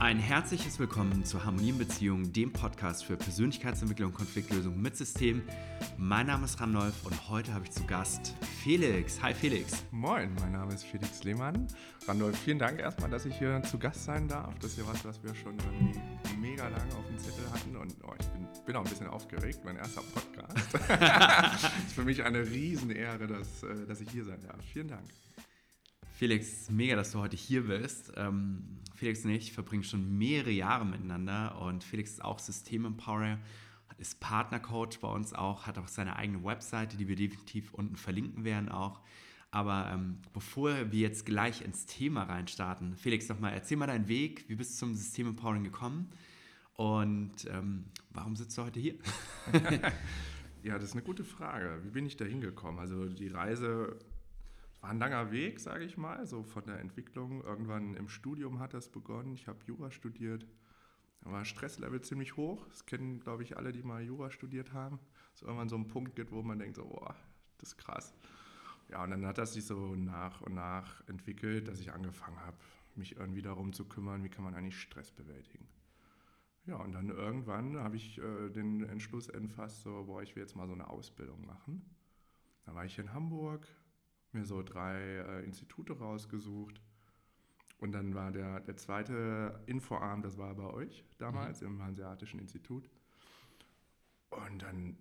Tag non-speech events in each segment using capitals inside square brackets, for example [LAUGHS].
Ein herzliches Willkommen zu Harmonie in Beziehungen, dem Podcast für Persönlichkeitsentwicklung und Konfliktlösung mit System. Mein Name ist Randolph und heute habe ich zu Gast Felix. Hi Felix. Moin, mein Name ist Felix Lehmann. Randolph, vielen Dank erstmal, dass ich hier zu Gast sein darf. Das ist ja was, was wir schon irgendwie mega lange auf dem Zettel hatten und oh, ich bin, bin, auch ein bisschen aufgeregt. Mein erster Podcast. Es [LAUGHS] [LAUGHS] ist für mich eine Riesenehre, dass, äh, dass ich hier sein darf. Vielen Dank. Felix, mega, dass du heute hier bist. Ähm, Felix und ich verbringen schon mehrere Jahre miteinander und Felix ist auch Systemempowerer, ist Partnercoach bei uns auch, hat auch seine eigene Webseite, die wir definitiv unten verlinken werden auch. Aber ähm, bevor wir jetzt gleich ins Thema reinstarten, Felix, nochmal, erzähl mal deinen Weg, wie bist du zum Systemempowering gekommen und ähm, warum sitzt du heute hier? [LAUGHS] ja, das ist eine gute Frage. Wie bin ich da hingekommen? Also die Reise war ein langer Weg, sage ich mal, so von der Entwicklung. Irgendwann im Studium hat das begonnen. Ich habe Jura studiert. Da war Stresslevel ziemlich hoch. Das kennen, glaube ich, alle, die mal Jura studiert haben. Dass irgendwann so ein Punkt gibt, wo man denkt, so, boah, das ist krass. Ja, und dann hat das sich so nach und nach entwickelt, dass ich angefangen habe, mich irgendwie darum zu kümmern, wie kann man eigentlich Stress bewältigen. Ja, und dann irgendwann habe ich äh, den Entschluss entfasst, so, boah, ich will jetzt mal so eine Ausbildung machen. Da war ich in Hamburg, mir so drei äh, Institute rausgesucht. Und dann war der, der zweite Infoarm, das war bei euch damals mhm. im Hanseatischen Institut. Und dann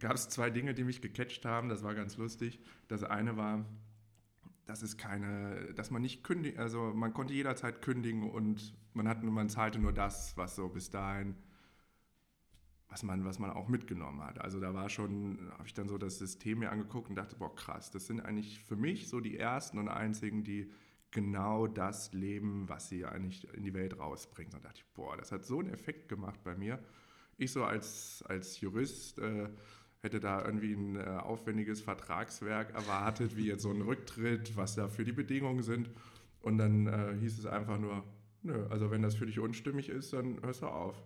gab es zwei Dinge, die mich gecatcht haben. Das war ganz lustig. Das eine war, dass es keine, dass man nicht kündigen, also man konnte jederzeit kündigen und man hat, man zahlte nur das, was so bis dahin was man, was man auch mitgenommen hat. Also da war schon, habe ich dann so das System mir angeguckt und dachte, boah, krass, das sind eigentlich für mich so die ersten und einzigen, die genau das leben, was sie eigentlich in die Welt rausbringen. Und da dachte ich, boah, das hat so einen Effekt gemacht bei mir. Ich so als, als Jurist äh, hätte da irgendwie ein äh, aufwendiges Vertragswerk erwartet, wie jetzt so ein Rücktritt, was da für die Bedingungen sind. Und dann äh, hieß es einfach nur, nö, also wenn das für dich unstimmig ist, dann hörst du auf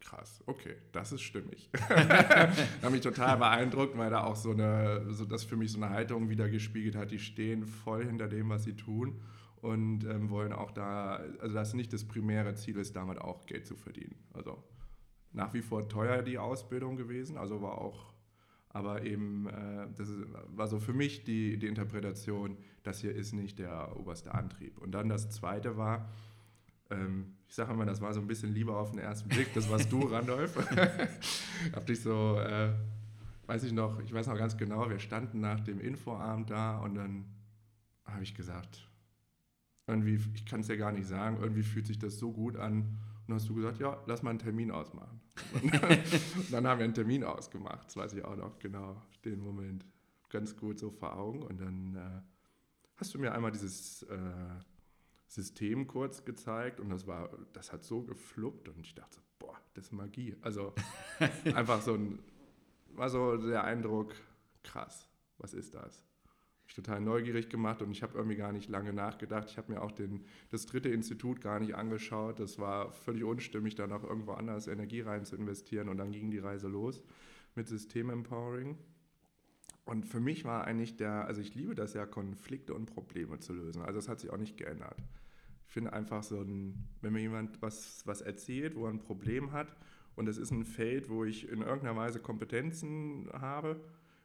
krass, okay, das ist stimmig. [LAUGHS] hat mich total beeindruckt, weil da auch so eine, so das für mich so eine Haltung wieder gespiegelt hat. Die stehen voll hinter dem, was sie tun und ähm, wollen auch da, also das nicht das primäre Ziel ist, damit auch Geld zu verdienen. Also nach wie vor teuer die Ausbildung gewesen, also war auch, aber eben, äh, das ist, war so für mich die, die Interpretation, das hier ist nicht der oberste Antrieb. Und dann das zweite war, ähm, ich sage immer, das war so ein bisschen lieber auf den ersten Blick. Das warst du, [LAUGHS] Randolph. [LAUGHS] hab dich so, äh, weiß ich noch, ich weiß noch ganz genau, wir standen nach dem Infoabend da und dann habe ich gesagt, irgendwie, ich kann es ja gar nicht sagen, irgendwie fühlt sich das so gut an. Und dann hast du gesagt, ja, lass mal einen Termin ausmachen. [LAUGHS] Und dann, und dann haben wir einen Termin ausgemacht, das weiß ich auch noch genau, den Moment ganz gut so vor Augen. Und dann äh, hast du mir einmal dieses äh, System kurz gezeigt und das war, das hat so gefluppt und ich dachte, boah, das ist Magie. Also [LAUGHS] einfach so ein, war so der Eindruck, krass, was ist das? Ich total neugierig gemacht und ich habe irgendwie gar nicht lange nachgedacht. Ich habe mir auch den, das dritte Institut gar nicht angeschaut. Das war völlig unstimmig, da noch irgendwo anders Energie rein zu investieren und dann ging die Reise los mit System-Empowering. Und für mich war eigentlich der, also ich liebe das ja, Konflikte und Probleme zu lösen. Also das hat sich auch nicht geändert. Ich finde einfach so ein, wenn mir jemand was, was erzählt, wo er ein Problem hat und es ist ein Feld, wo ich in irgendeiner Weise Kompetenzen habe,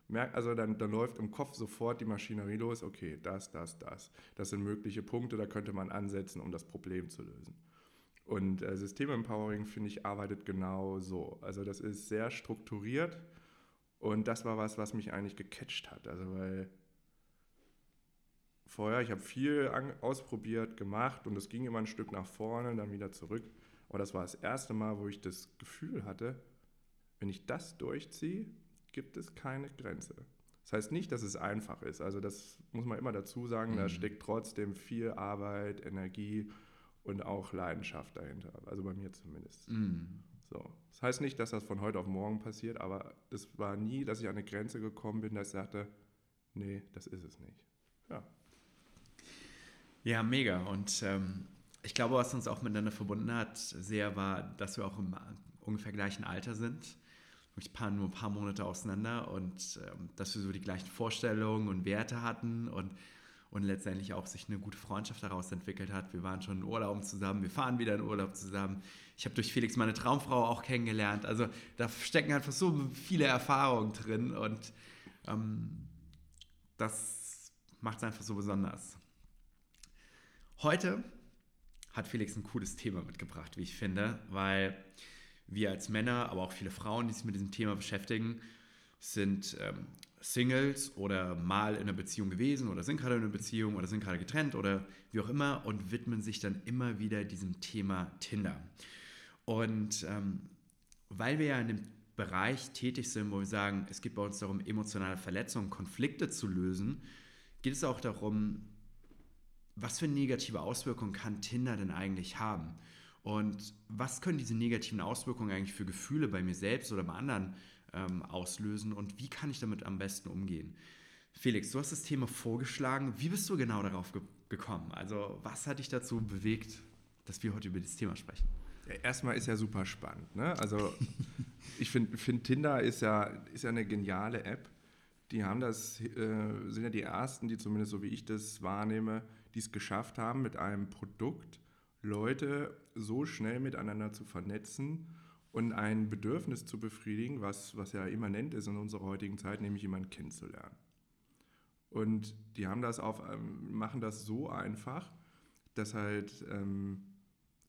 merk, also dann, dann läuft im Kopf sofort die Maschinerie los, okay, das, das, das. Das sind mögliche Punkte, da könnte man ansetzen, um das Problem zu lösen. Und äh, Systemempowering, finde ich, arbeitet genau so. Also das ist sehr strukturiert und das war was, was mich eigentlich gecatcht hat. Also weil vorher, ich habe viel ausprobiert, gemacht und es ging immer ein Stück nach vorne, dann wieder zurück. Aber das war das erste Mal, wo ich das Gefühl hatte, wenn ich das durchziehe, gibt es keine Grenze. Das heißt nicht, dass es einfach ist. Also das muss man immer dazu sagen, mhm. da steckt trotzdem viel Arbeit, Energie und auch Leidenschaft dahinter. Also bei mir zumindest. Mhm. So. Das heißt nicht, dass das von heute auf morgen passiert, aber es war nie, dass ich an eine Grenze gekommen bin, dass ich sagte, nee, das ist es nicht. Ja. Ja, mega. Und ähm, ich glaube, was uns auch miteinander verbunden hat, sehr war, dass wir auch im ungefähr gleichen Alter sind. Ein paar, nur ein paar Monate auseinander und ähm, dass wir so die gleichen Vorstellungen und Werte hatten und und letztendlich auch sich eine gute Freundschaft daraus entwickelt hat. Wir waren schon in Urlaub zusammen, wir fahren wieder in Urlaub zusammen. Ich habe durch Felix meine Traumfrau auch kennengelernt. Also da stecken einfach so viele Erfahrungen drin und ähm, das macht es einfach so besonders. Heute hat Felix ein cooles Thema mitgebracht, wie ich finde, weil wir als Männer, aber auch viele Frauen, die sich mit diesem Thema beschäftigen, sind ähm, Singles oder mal in einer Beziehung gewesen oder sind gerade in einer Beziehung oder sind gerade getrennt oder wie auch immer und widmen sich dann immer wieder diesem Thema Tinder. Und ähm, weil wir ja in dem Bereich tätig sind, wo wir sagen, es geht bei uns darum, emotionale Verletzungen, Konflikte zu lösen, geht es auch darum, was für negative Auswirkungen kann Tinder denn eigentlich haben? Und was können diese negativen Auswirkungen eigentlich für Gefühle bei mir selbst oder bei anderen ähm, auslösen und wie kann ich damit am besten umgehen? Felix, du hast das Thema vorgeschlagen. Wie bist du genau darauf ge gekommen? Also, was hat dich dazu bewegt, dass wir heute über dieses Thema sprechen? Ja, erstmal ist ja super spannend. Ne? Also, [LAUGHS] ich finde, find Tinder ist ja, ist ja eine geniale App. Die haben das, äh, sind ja die ersten, die zumindest so wie ich das wahrnehme, die es geschafft haben, mit einem Produkt Leute so schnell miteinander zu vernetzen und ein Bedürfnis zu befriedigen, was, was ja immanent ist in unserer heutigen Zeit, nämlich jemanden kennenzulernen. Und die haben das auf, ähm, machen das so einfach, dass halt ähm,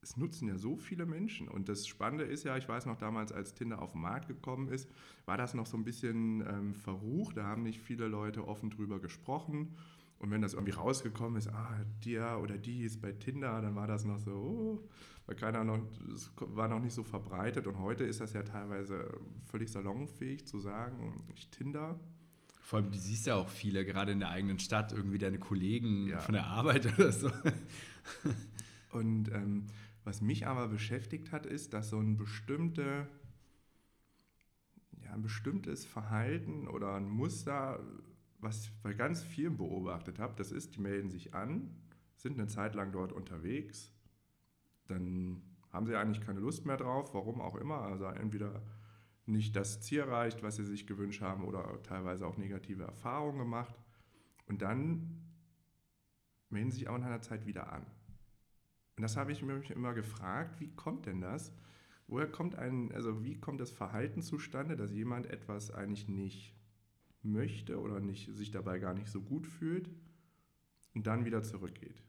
es nutzen ja so viele Menschen. Und das Spannende ist ja, ich weiß noch damals, als Tinder auf den Markt gekommen ist, war das noch so ein bisschen ähm, verrucht. Da haben nicht viele Leute offen drüber gesprochen. Und wenn das irgendwie rausgekommen ist, ah, der oder die ist bei Tinder, dann war das noch so, oh, weil keiner noch, es war noch nicht so verbreitet. Und heute ist das ja teilweise völlig salonfähig zu sagen, ich Tinder. Vor allem, du siehst ja auch viele, gerade in der eigenen Stadt, irgendwie deine Kollegen ja. von der Arbeit [LAUGHS] oder so. Und ähm, was mich aber beschäftigt hat, ist, dass so ein bestimmte, ja, ein bestimmtes Verhalten oder ein Muster was ich bei ganz vielen beobachtet habe, das ist, die melden sich an, sind eine Zeit lang dort unterwegs, dann haben sie eigentlich keine Lust mehr drauf, warum auch immer. Also entweder nicht das Ziel erreicht, was sie sich gewünscht haben, oder teilweise auch negative Erfahrungen gemacht. Und dann melden sie sich auch nach einer Zeit wieder an. Und das habe ich mich immer gefragt, wie kommt denn das? Woher kommt ein, also wie kommt das Verhalten zustande, dass jemand etwas eigentlich nicht möchte oder nicht, sich dabei gar nicht so gut fühlt und dann wieder zurückgeht.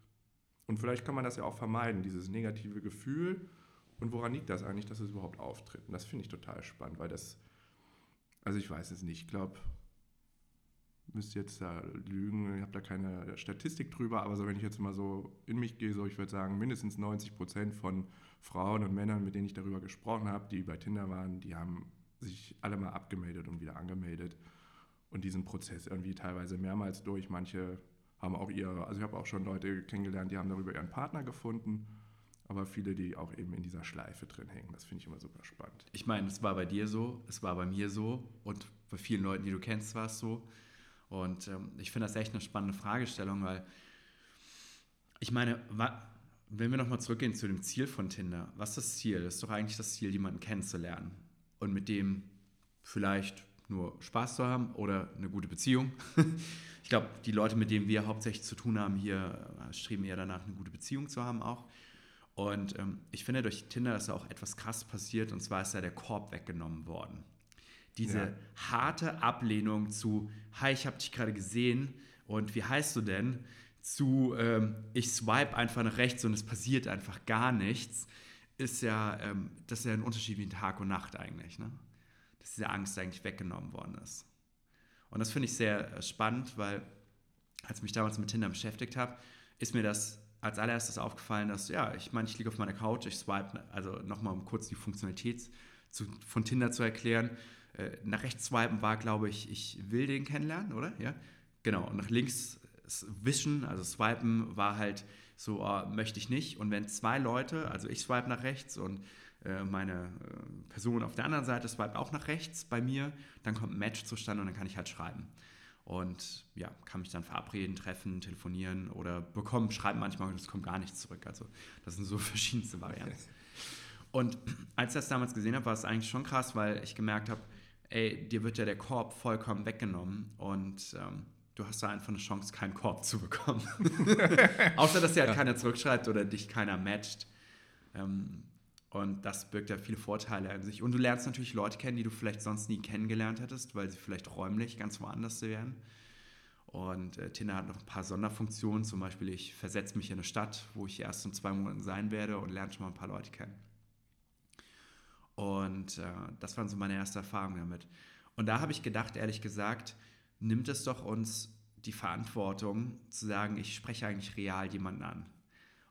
Und vielleicht kann man das ja auch vermeiden, dieses negative Gefühl. Und woran liegt das eigentlich, dass es überhaupt auftritt? Und das finde ich total spannend, weil das, also ich weiß es nicht, ich glaube, müsste jetzt da lügen, ich habe da keine Statistik drüber, aber so wenn ich jetzt mal so in mich gehe, so ich würde sagen, mindestens 90 Prozent von Frauen und Männern, mit denen ich darüber gesprochen habe, die bei Tinder waren, die haben sich alle mal abgemeldet und wieder angemeldet und diesen Prozess irgendwie teilweise mehrmals durch. Manche haben auch ihre, also ich habe auch schon Leute kennengelernt, die haben darüber ihren Partner gefunden, aber viele, die auch eben in dieser Schleife drin hängen. Das finde ich immer super spannend. Ich meine, es war bei dir so, es war bei mir so und bei vielen Leuten, die du kennst, war es so. Und ähm, ich finde das echt eine spannende Fragestellung, weil ich meine, wenn wir nochmal zurückgehen zu dem Ziel von Tinder, was ist das Ziel? Das ist doch eigentlich das Ziel, jemanden kennenzulernen und mit dem vielleicht nur Spaß zu haben oder eine gute Beziehung. [LAUGHS] ich glaube, die Leute, mit denen wir hauptsächlich zu tun haben, hier äh, streben eher danach, eine gute Beziehung zu haben auch. Und ähm, ich finde, durch Tinder ist auch etwas krass passiert, und zwar ist da der Korb weggenommen worden. Diese ja. harte Ablehnung zu, hi, ich habe dich gerade gesehen und wie heißt du denn? Zu, ähm, ich swipe einfach nach rechts und es passiert einfach gar nichts, ist ja, ähm, das ist ja ein Unterschied wie Tag und Nacht eigentlich. Ne? Dass diese Angst eigentlich weggenommen worden ist. Und das finde ich sehr äh, spannend, weil als ich mich damals mit Tinder beschäftigt habe, ist mir das als allererstes aufgefallen, dass, ja, ich meine, ich liege auf meiner Couch, ich swipe, also nochmal um kurz die Funktionalität zu, von Tinder zu erklären. Äh, nach rechts swipen war, glaube ich, ich will den kennenlernen, oder? Ja, genau. Und nach links wischen, also swipen, war halt so, oh, möchte ich nicht. Und wenn zwei Leute, also ich swipe nach rechts und äh, meine äh, Person auf der anderen Seite swipet auch nach rechts bei mir, dann kommt ein Match zustande und dann kann ich halt schreiben. Und ja, kann mich dann verabreden, treffen, telefonieren oder bekommen, schreiben manchmal und es kommt gar nichts zurück. Also das sind so [LAUGHS] verschiedenste Varianten. Und als ich das damals gesehen habe, war es eigentlich schon krass, weil ich gemerkt habe, ey, dir wird ja der Korb vollkommen weggenommen und ähm, du hast da einfach eine Chance, keinen Korb zu bekommen. [LAUGHS] Außer, dass dir halt ja. keiner zurückschreibt oder dich keiner matcht. Ähm, und das birgt ja viele Vorteile an sich. Und du lernst natürlich Leute kennen, die du vielleicht sonst nie kennengelernt hättest, weil sie vielleicht räumlich ganz woanders wären. Und äh, Tinder hat noch ein paar Sonderfunktionen. Zum Beispiel, ich versetze mich in eine Stadt, wo ich erst in zwei Monaten sein werde und lerne schon mal ein paar Leute kennen. Und äh, das waren so meine ersten Erfahrungen damit. Und da habe ich gedacht, ehrlich gesagt, nimmt es doch uns die Verantwortung zu sagen, ich spreche eigentlich real jemanden an.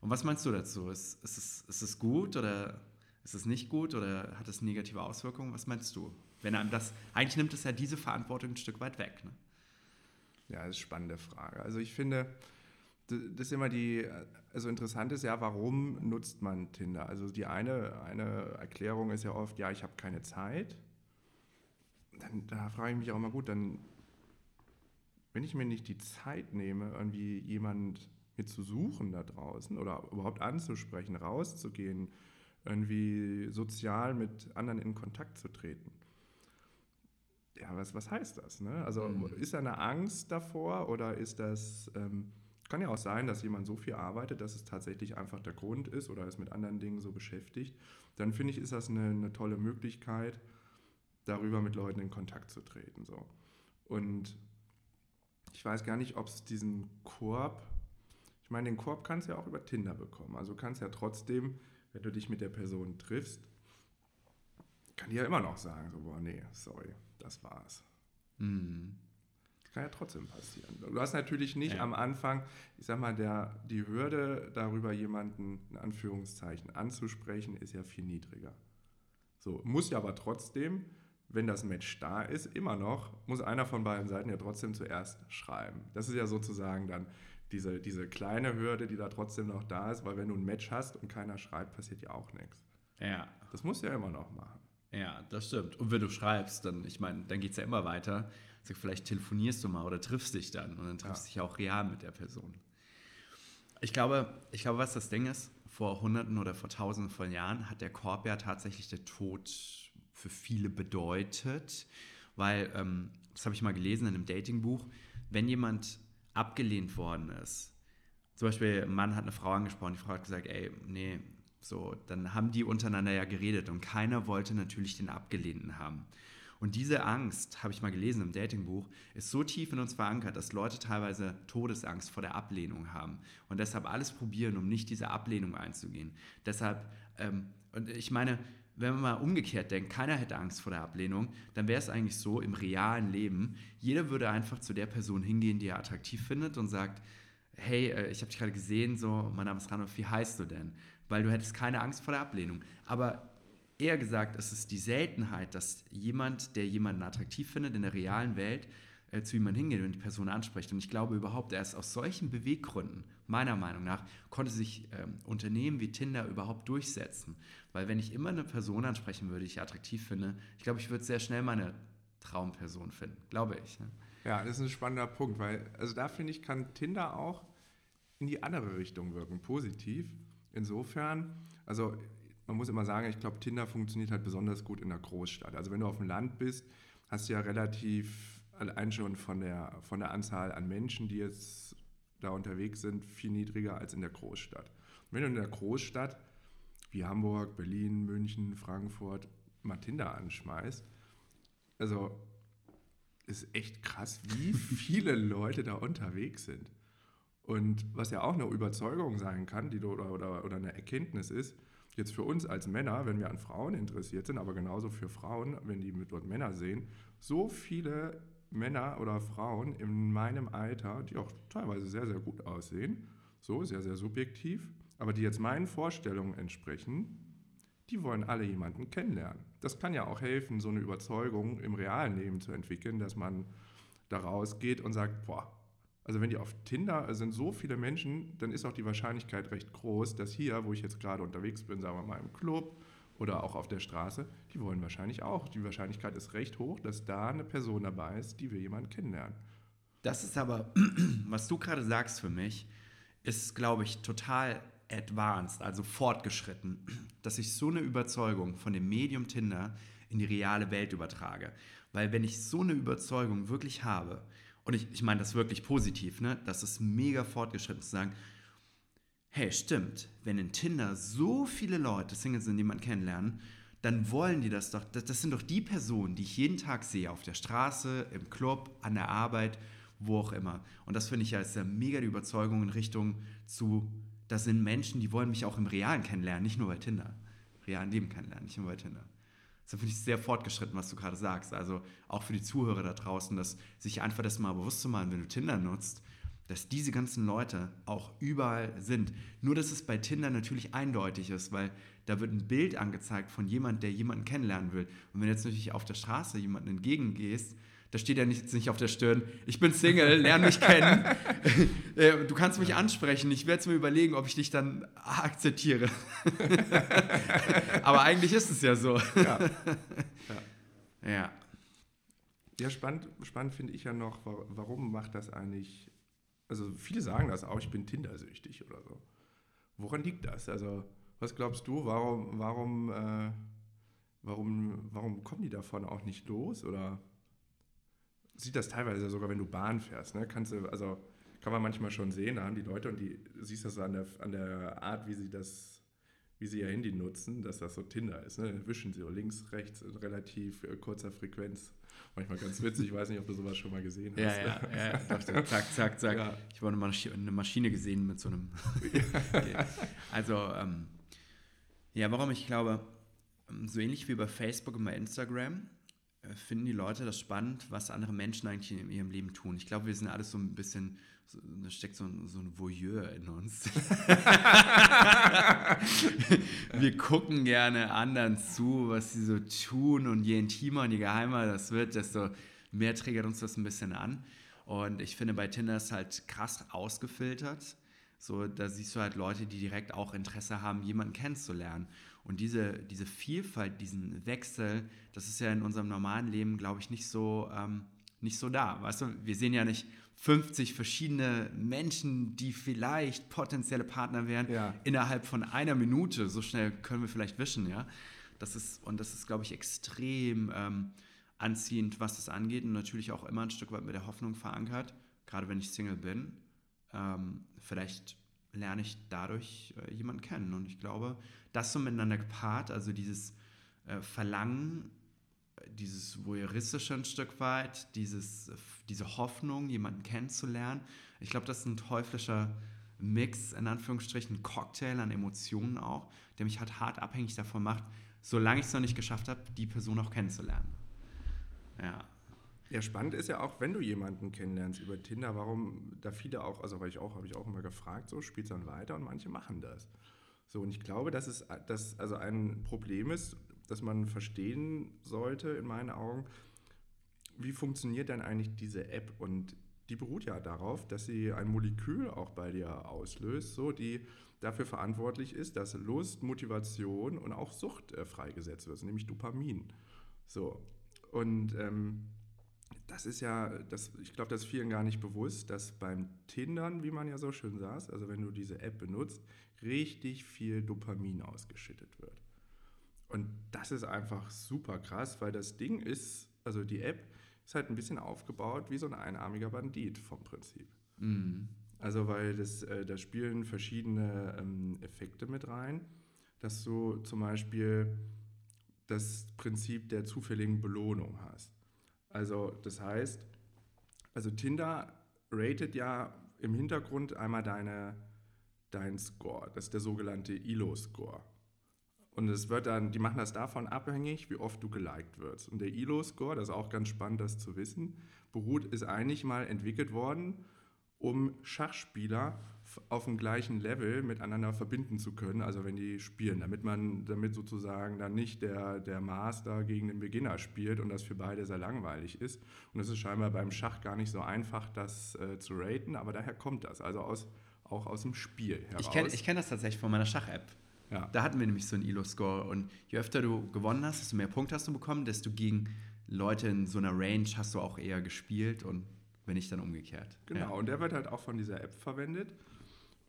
Und was meinst du dazu? Ist, ist, es, ist es gut oder ist es nicht gut oder hat es negative Auswirkungen? Was meinst du? Wenn einem das, eigentlich nimmt es ja diese Verantwortung ein Stück weit weg. Ne? Ja, das ist eine spannende Frage. Also ich finde, das ist immer die, also interessant ist ja, warum nutzt man Tinder? Also die eine, eine Erklärung ist ja oft, ja, ich habe keine Zeit. Dann, da frage ich mich auch mal, gut, dann, wenn ich mir nicht die Zeit nehme, irgendwie jemand mir zu suchen da draußen oder überhaupt anzusprechen, rauszugehen, irgendwie sozial mit anderen in Kontakt zu treten. Ja, was, was heißt das? Ne? Also mhm. ist da eine Angst davor oder ist das, ähm, kann ja auch sein, dass jemand so viel arbeitet, dass es tatsächlich einfach der Grund ist oder ist mit anderen Dingen so beschäftigt. Dann finde ich, ist das eine, eine tolle Möglichkeit, darüber mit Leuten in Kontakt zu treten. So. Und ich weiß gar nicht, ob es diesen Korb ich meine, den Korb kannst du ja auch über Tinder bekommen. Also kannst ja trotzdem, wenn du dich mit der Person triffst, kann die ja immer noch sagen, so, boah, nee, sorry, das war's. Mhm. Das kann ja trotzdem passieren. Du hast natürlich nicht ja. am Anfang, ich sag mal, der, die Hürde, darüber jemanden in Anführungszeichen anzusprechen, ist ja viel niedriger. So, muss ja aber trotzdem, wenn das Match da ist, immer noch, muss einer von beiden Seiten ja trotzdem zuerst schreiben. Das ist ja sozusagen dann diese, diese kleine Hürde, die da trotzdem noch da ist, weil wenn du ein Match hast und keiner schreibt, passiert ja auch nichts. Ja. Das musst du ja immer noch machen. Ja, das stimmt. Und wenn du schreibst, dann, ich meine, dann geht es ja immer weiter. Also vielleicht telefonierst du mal oder triffst dich dann und dann triffst du ja. dich auch real mit der Person. Ich glaube, ich glaube, was das Ding ist, vor Hunderten oder vor Tausenden von Jahren hat der Korb ja tatsächlich der Tod für viele bedeutet, weil, ähm, das habe ich mal gelesen in einem Datingbuch, wenn jemand abgelehnt worden ist. Zum Beispiel, ein Mann hat eine Frau angesprochen, die Frau hat gesagt, ey, nee, so, dann haben die untereinander ja geredet und keiner wollte natürlich den Abgelehnten haben. Und diese Angst, habe ich mal gelesen im Datingbuch, ist so tief in uns verankert, dass Leute teilweise Todesangst vor der Ablehnung haben und deshalb alles probieren, um nicht diese Ablehnung einzugehen. Deshalb, ähm, und ich meine, wenn man mal umgekehrt denkt, keiner hätte Angst vor der Ablehnung, dann wäre es eigentlich so im realen Leben, jeder würde einfach zu der Person hingehen, die er attraktiv findet und sagt, hey, äh, ich habe dich gerade gesehen, so, mein Name ist Randolph, wie heißt du denn? Weil du hättest keine Angst vor der Ablehnung. Aber eher gesagt, es ist die Seltenheit, dass jemand, der jemanden attraktiv findet in der realen Welt, äh, zu jemandem hingeht und die Person anspricht. Und ich glaube überhaupt, erst aus solchen Beweggründen, meiner Meinung nach, konnte sich ähm, Unternehmen wie Tinder überhaupt durchsetzen. Weil wenn ich immer eine Person ansprechen würde, die ich attraktiv finde, ich glaube, ich würde sehr schnell meine Traumperson finden, glaube ich. Ne? Ja, das ist ein spannender Punkt, weil also da finde ich, kann Tinder auch in die andere Richtung wirken, positiv. Insofern, also man muss immer sagen, ich glaube, Tinder funktioniert halt besonders gut in der Großstadt. Also wenn du auf dem Land bist, hast du ja relativ allein schon von der, von der Anzahl an Menschen, die jetzt da unterwegs sind, viel niedriger als in der Großstadt. Und wenn du in der Großstadt wie Hamburg, Berlin, München, Frankfurt mal Tinder anschmeißt, also ist echt krass, wie [LAUGHS] viele Leute da unterwegs sind. Und was ja auch eine Überzeugung sein kann, die du, oder, oder, oder eine Erkenntnis ist, jetzt für uns als Männer, wenn wir an Frauen interessiert sind, aber genauso für Frauen, wenn die mit dort Männer sehen, so viele Männer oder Frauen in meinem Alter, die auch teilweise sehr, sehr gut aussehen, so sehr, sehr subjektiv, aber die jetzt meinen Vorstellungen entsprechen, die wollen alle jemanden kennenlernen. Das kann ja auch helfen, so eine Überzeugung im realen Leben zu entwickeln, dass man da rausgeht und sagt, boah, also wenn die auf Tinder sind so viele Menschen, dann ist auch die Wahrscheinlichkeit recht groß, dass hier, wo ich jetzt gerade unterwegs bin, sagen wir mal im Club oder auch auf der Straße, die wollen wahrscheinlich auch. Die Wahrscheinlichkeit ist recht hoch, dass da eine Person dabei ist, die wir jemanden kennenlernen. Das ist aber, [CLEARS THROAT] was du gerade sagst für mich, ist, glaube ich, total advanced, also fortgeschritten, dass ich so eine Überzeugung von dem Medium Tinder in die reale Welt übertrage. Weil wenn ich so eine Überzeugung wirklich habe Und ich, ich meine das wirklich positiv, ne? Das ist mega fortgeschritten zu sagen, hey, stimmt, wenn in Tinder so viele Leute Singles sind, die man kennenlernen, dann wollen die das doch. Das, das sind doch die Personen, die ich jeden Tag sehe, auf der Straße, im Club, an der Arbeit, wo auch immer. Und das finde ich ja ist mega die Überzeugung in Richtung zu, das sind Menschen, die wollen mich auch im Realen kennenlernen, nicht nur bei Tinder. Realen Leben kennenlernen, nicht nur bei Tinder. Das finde ich sehr fortgeschritten, was du gerade sagst. Also auch für die Zuhörer da draußen, dass sich einfach das mal bewusst zu machen, wenn du Tinder nutzt, dass diese ganzen Leute auch überall sind. Nur, dass es bei Tinder natürlich eindeutig ist, weil da wird ein Bild angezeigt von jemand, der jemanden kennenlernen will. Und wenn du jetzt natürlich auf der Straße jemanden entgegengehst, da steht ja nicht, nicht auf der Stirn, ich bin Single, lerne mich kennen. [LAUGHS] Äh, du kannst mich ansprechen, ich werde es mir überlegen, ob ich dich dann akzeptiere. [LAUGHS] Aber eigentlich ist es ja so. Ja. [LAUGHS] Ja, ja. ja spannend, spannend finde ich ja noch, warum macht das eigentlich, also viele sagen das auch, ich bin Tinder-süchtig oder so. Woran liegt das? Also, was glaubst du, warum, warum, äh, warum, warum kommen die davon auch nicht los? Oder sieht das teilweise sogar, wenn du Bahn fährst. Ne? Kannst du, also kann man manchmal schon sehen, da haben die Leute und die siehst das so an der, an der Art, wie sie das, wie sie ihr Handy nutzen, dass das so Tinder ist. Ne? Wischen sie so links, rechts in relativ äh, kurzer Frequenz. Manchmal ganz witzig, ich weiß nicht, ob du sowas schon mal gesehen hast. Ja, ja, ja. Dachte, zack, zack, zack. Ja. Ich habe eine Maschine gesehen mit so einem. [LAUGHS] also, ähm, ja, warum ich glaube, ähm, so ähnlich wie bei Facebook und bei Instagram, finden die Leute das spannend, was andere Menschen eigentlich in ihrem Leben tun. Ich glaube, wir sind alles so ein bisschen, so, da steckt so ein, so ein Voyeur in uns. [LAUGHS] wir gucken gerne anderen zu, was sie so tun und je intimer und je geheimer das wird, desto mehr triggert uns das ein bisschen an. Und ich finde, bei Tinder ist halt krass ausgefiltert. So, da siehst du halt Leute, die direkt auch Interesse haben, jemanden kennenzulernen. Und diese, diese Vielfalt, diesen Wechsel, das ist ja in unserem normalen Leben, glaube ich, nicht so, ähm, nicht so da. Weißt du, wir sehen ja nicht 50 verschiedene Menschen, die vielleicht potenzielle Partner wären, ja. innerhalb von einer Minute. So schnell können wir vielleicht wischen, ja. Das ist, und das ist, glaube ich, extrem ähm, anziehend, was das angeht und natürlich auch immer ein Stück weit mit der Hoffnung verankert, gerade wenn ich Single bin. Ähm, vielleicht lerne ich dadurch äh, jemanden kennen. Und ich glaube, das so miteinander gepaart, also dieses äh, Verlangen, dieses voyeuristische ein Stück weit, dieses, diese Hoffnung, jemanden kennenzulernen, ich glaube, das ist ein teuflischer Mix, in Anführungsstrichen, Cocktail an Emotionen auch, der mich halt hart abhängig davon macht, solange ich es noch nicht geschafft habe, die Person auch kennenzulernen. Ja. Ja, spannend ist ja auch, wenn du jemanden kennenlernst über Tinder, warum da viele auch, also weil ich auch, habe ich auch immer gefragt, so spielt es dann weiter und manche machen das. So, und ich glaube, dass es dass also ein Problem ist, dass man verstehen sollte, in meinen Augen, wie funktioniert denn eigentlich diese App? Und die beruht ja darauf, dass sie ein Molekül auch bei dir auslöst, so die dafür verantwortlich ist, dass Lust, Motivation und auch Sucht äh, freigesetzt wird, nämlich Dopamin. So. Und ähm, das ist ja, das, ich glaube, das ist vielen gar nicht bewusst, dass beim Tindern, wie man ja so schön sagt, also wenn du diese App benutzt, richtig viel Dopamin ausgeschüttet wird. Und das ist einfach super krass, weil das Ding ist, also die App ist halt ein bisschen aufgebaut wie so ein einarmiger Bandit vom Prinzip. Mhm. Also weil das, äh, da spielen verschiedene ähm, Effekte mit rein, dass du zum Beispiel das Prinzip der zufälligen Belohnung hast. Also das heißt, also Tinder ratet ja im Hintergrund einmal deine, dein Score. Das ist der sogenannte ILO-Score. Und es wird dann, die machen das davon abhängig, wie oft du geliked wirst. Und der ILO-Score, das ist auch ganz spannend, das zu wissen, beruht, ist eigentlich mal entwickelt worden, um Schachspieler auf dem gleichen Level miteinander verbinden zu können, also wenn die spielen, damit man, damit sozusagen dann nicht der, der Master gegen den Beginner spielt und das für beide sehr langweilig ist. Und es ist scheinbar beim Schach gar nicht so einfach, das äh, zu raten, aber daher kommt das, also aus, auch aus dem Spiel heraus. Ich kenne kenn das tatsächlich von meiner Schach-App. Ja. Da hatten wir nämlich so einen Elo-Score und je öfter du gewonnen hast, desto mehr Punkte hast du bekommen, desto gegen Leute in so einer Range hast du auch eher gespielt und wenn nicht, dann umgekehrt. Genau, ja. und der wird halt auch von dieser App verwendet.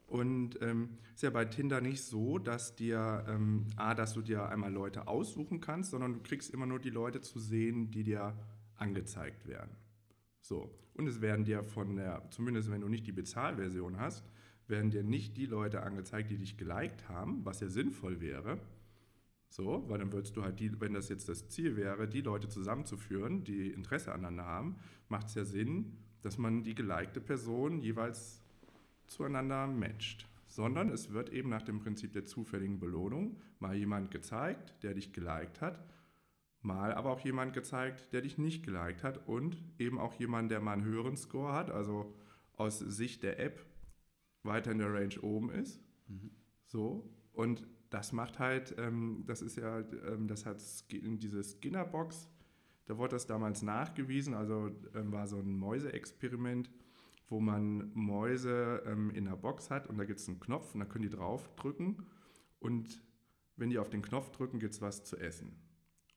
Und ähm, ist ja bei Tinder nicht so, dass dir, ähm, A, dass du dir einmal Leute aussuchen kannst, sondern du kriegst immer nur die Leute zu sehen, die dir angezeigt werden. So. Und es werden dir von der, zumindest wenn du nicht die Bezahlversion hast, werden dir nicht die Leute angezeigt, die dich geliked haben, was ja sinnvoll wäre. So, weil dann würdest du halt die, wenn das jetzt das Ziel wäre, die Leute zusammenzuführen, die Interesse aneinander haben, macht es ja Sinn, dass man die gelikte Person jeweils zueinander matcht. Sondern es wird eben nach dem Prinzip der zufälligen Belohnung mal jemand gezeigt, der dich geliked hat, mal aber auch jemand gezeigt, der dich nicht geliked hat und eben auch jemand, der mal einen höheren Score hat, also aus Sicht der App weiter in der Range oben ist. Mhm. So. Und das macht halt, ähm, das ist ja, ähm, das hat diese Skinner-Box, da wurde das damals nachgewiesen, also ähm, war so ein Mäuseexperiment, wo man Mäuse ähm, in einer Box hat und da gibt es einen Knopf und da können die draufdrücken und wenn die auf den Knopf drücken, gibt es was zu essen.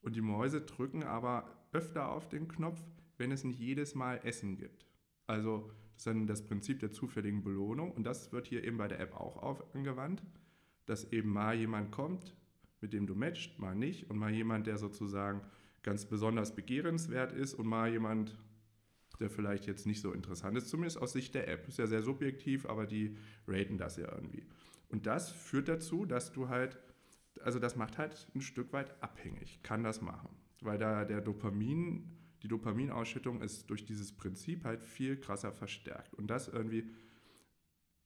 Und die Mäuse drücken aber öfter auf den Knopf, wenn es nicht jedes Mal Essen gibt. Also das ist dann das Prinzip der zufälligen Belohnung und das wird hier eben bei der App auch auf, angewandt, dass eben mal jemand kommt, mit dem du matcht, mal nicht und mal jemand, der sozusagen ganz besonders begehrenswert ist und mal jemand, der vielleicht jetzt nicht so interessant ist, zumindest aus Sicht der App. Ist ja sehr subjektiv, aber die raten das ja irgendwie. Und das führt dazu, dass du halt also das macht halt ein Stück weit abhängig, kann das machen. Weil da der Dopamin, die Dopaminausschüttung ist durch dieses Prinzip halt viel krasser verstärkt. Und das irgendwie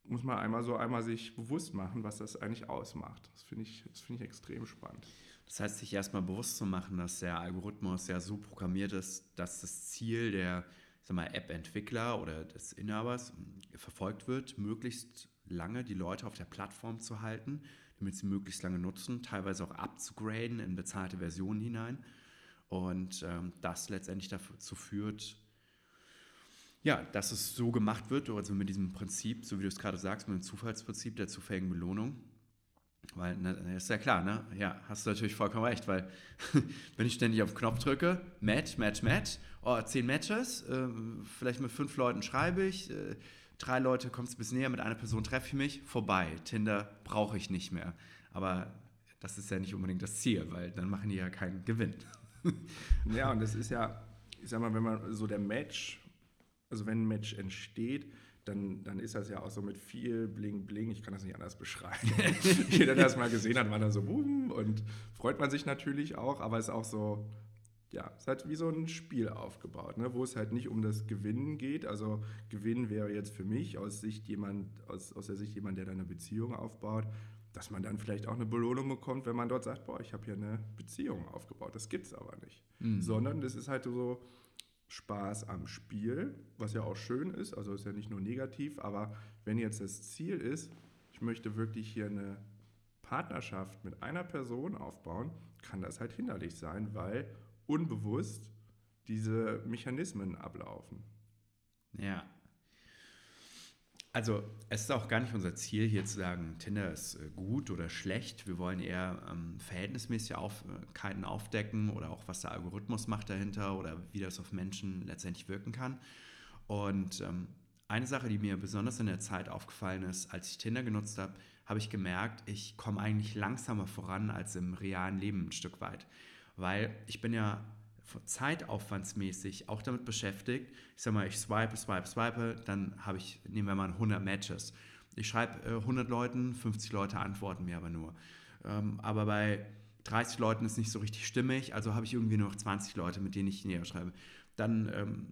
muss man einmal so einmal sich bewusst machen, was das eigentlich ausmacht. Das finde ich, find ich extrem spannend. Das heißt, sich erstmal bewusst zu machen, dass der Algorithmus ja so programmiert ist, dass das Ziel der App-Entwickler oder des Inhabers verfolgt wird, möglichst lange die Leute auf der Plattform zu halten damit sie möglichst lange nutzen, teilweise auch abzugraden in bezahlte Versionen hinein. Und ähm, das letztendlich dazu führt, ja, dass es so gemacht wird, also mit diesem Prinzip, so wie du es gerade sagst, mit dem Zufallsprinzip der zufälligen Belohnung. Weil, ne, ist ja klar, ne? Ja, hast du natürlich vollkommen recht, weil [LAUGHS] wenn ich ständig auf den Knopf drücke, Match, Match, Match, oh, zehn Matches, äh, vielleicht mit fünf Leuten schreibe ich, äh, drei Leute kommt es bis näher, mit einer Person treffe ich mich, vorbei. Tinder brauche ich nicht mehr. Aber das ist ja nicht unbedingt das Ziel, weil dann machen die ja keinen Gewinn. [LAUGHS] ja, und das ist ja, ich sag mal, wenn man so der Match, also wenn ein Match entsteht, dann, dann ist das ja auch so mit viel Bling Bling. Ich kann das nicht anders beschreiben. [LAUGHS] Jeder, der das mal gesehen hat, war dann so, boom, und freut man sich natürlich auch, aber es ist auch so, ja, es halt wie so ein Spiel aufgebaut, ne, wo es halt nicht um das Gewinnen geht. Also Gewinn wäre jetzt für mich aus Sicht jemand, aus, aus der Sicht jemand, der da eine Beziehung aufbaut, dass man dann vielleicht auch eine Belohnung bekommt, wenn man dort sagt, boah, ich habe hier eine Beziehung aufgebaut. Das gibt es aber nicht. Mhm. Sondern das ist halt so Spaß am Spiel, was ja auch schön ist, also ist ja nicht nur negativ, aber wenn jetzt das Ziel ist, ich möchte wirklich hier eine Partnerschaft mit einer Person aufbauen, kann das halt hinderlich sein, weil unbewusst diese Mechanismen ablaufen. Ja. Also es ist auch gar nicht unser Ziel, hier zu sagen, Tinder ist äh, gut oder schlecht. Wir wollen eher ähm, verhältnismäßige Aufkeiten aufdecken oder auch, was der Algorithmus macht dahinter oder wie das auf Menschen letztendlich wirken kann. Und ähm, eine Sache, die mir besonders in der Zeit aufgefallen ist, als ich Tinder genutzt habe, habe ich gemerkt, ich komme eigentlich langsamer voran als im realen Leben ein Stück weit weil ich bin ja zeitaufwandsmäßig auch damit beschäftigt. Ich sag mal, ich swipe, swipe, swipe, dann habe ich, nehmen wir mal 100 Matches. Ich schreibe äh, 100 Leuten, 50 Leute antworten mir aber nur. Ähm, aber bei 30 Leuten ist nicht so richtig stimmig, also habe ich irgendwie nur noch 20 Leute, mit denen ich näher schreibe. Dann ähm,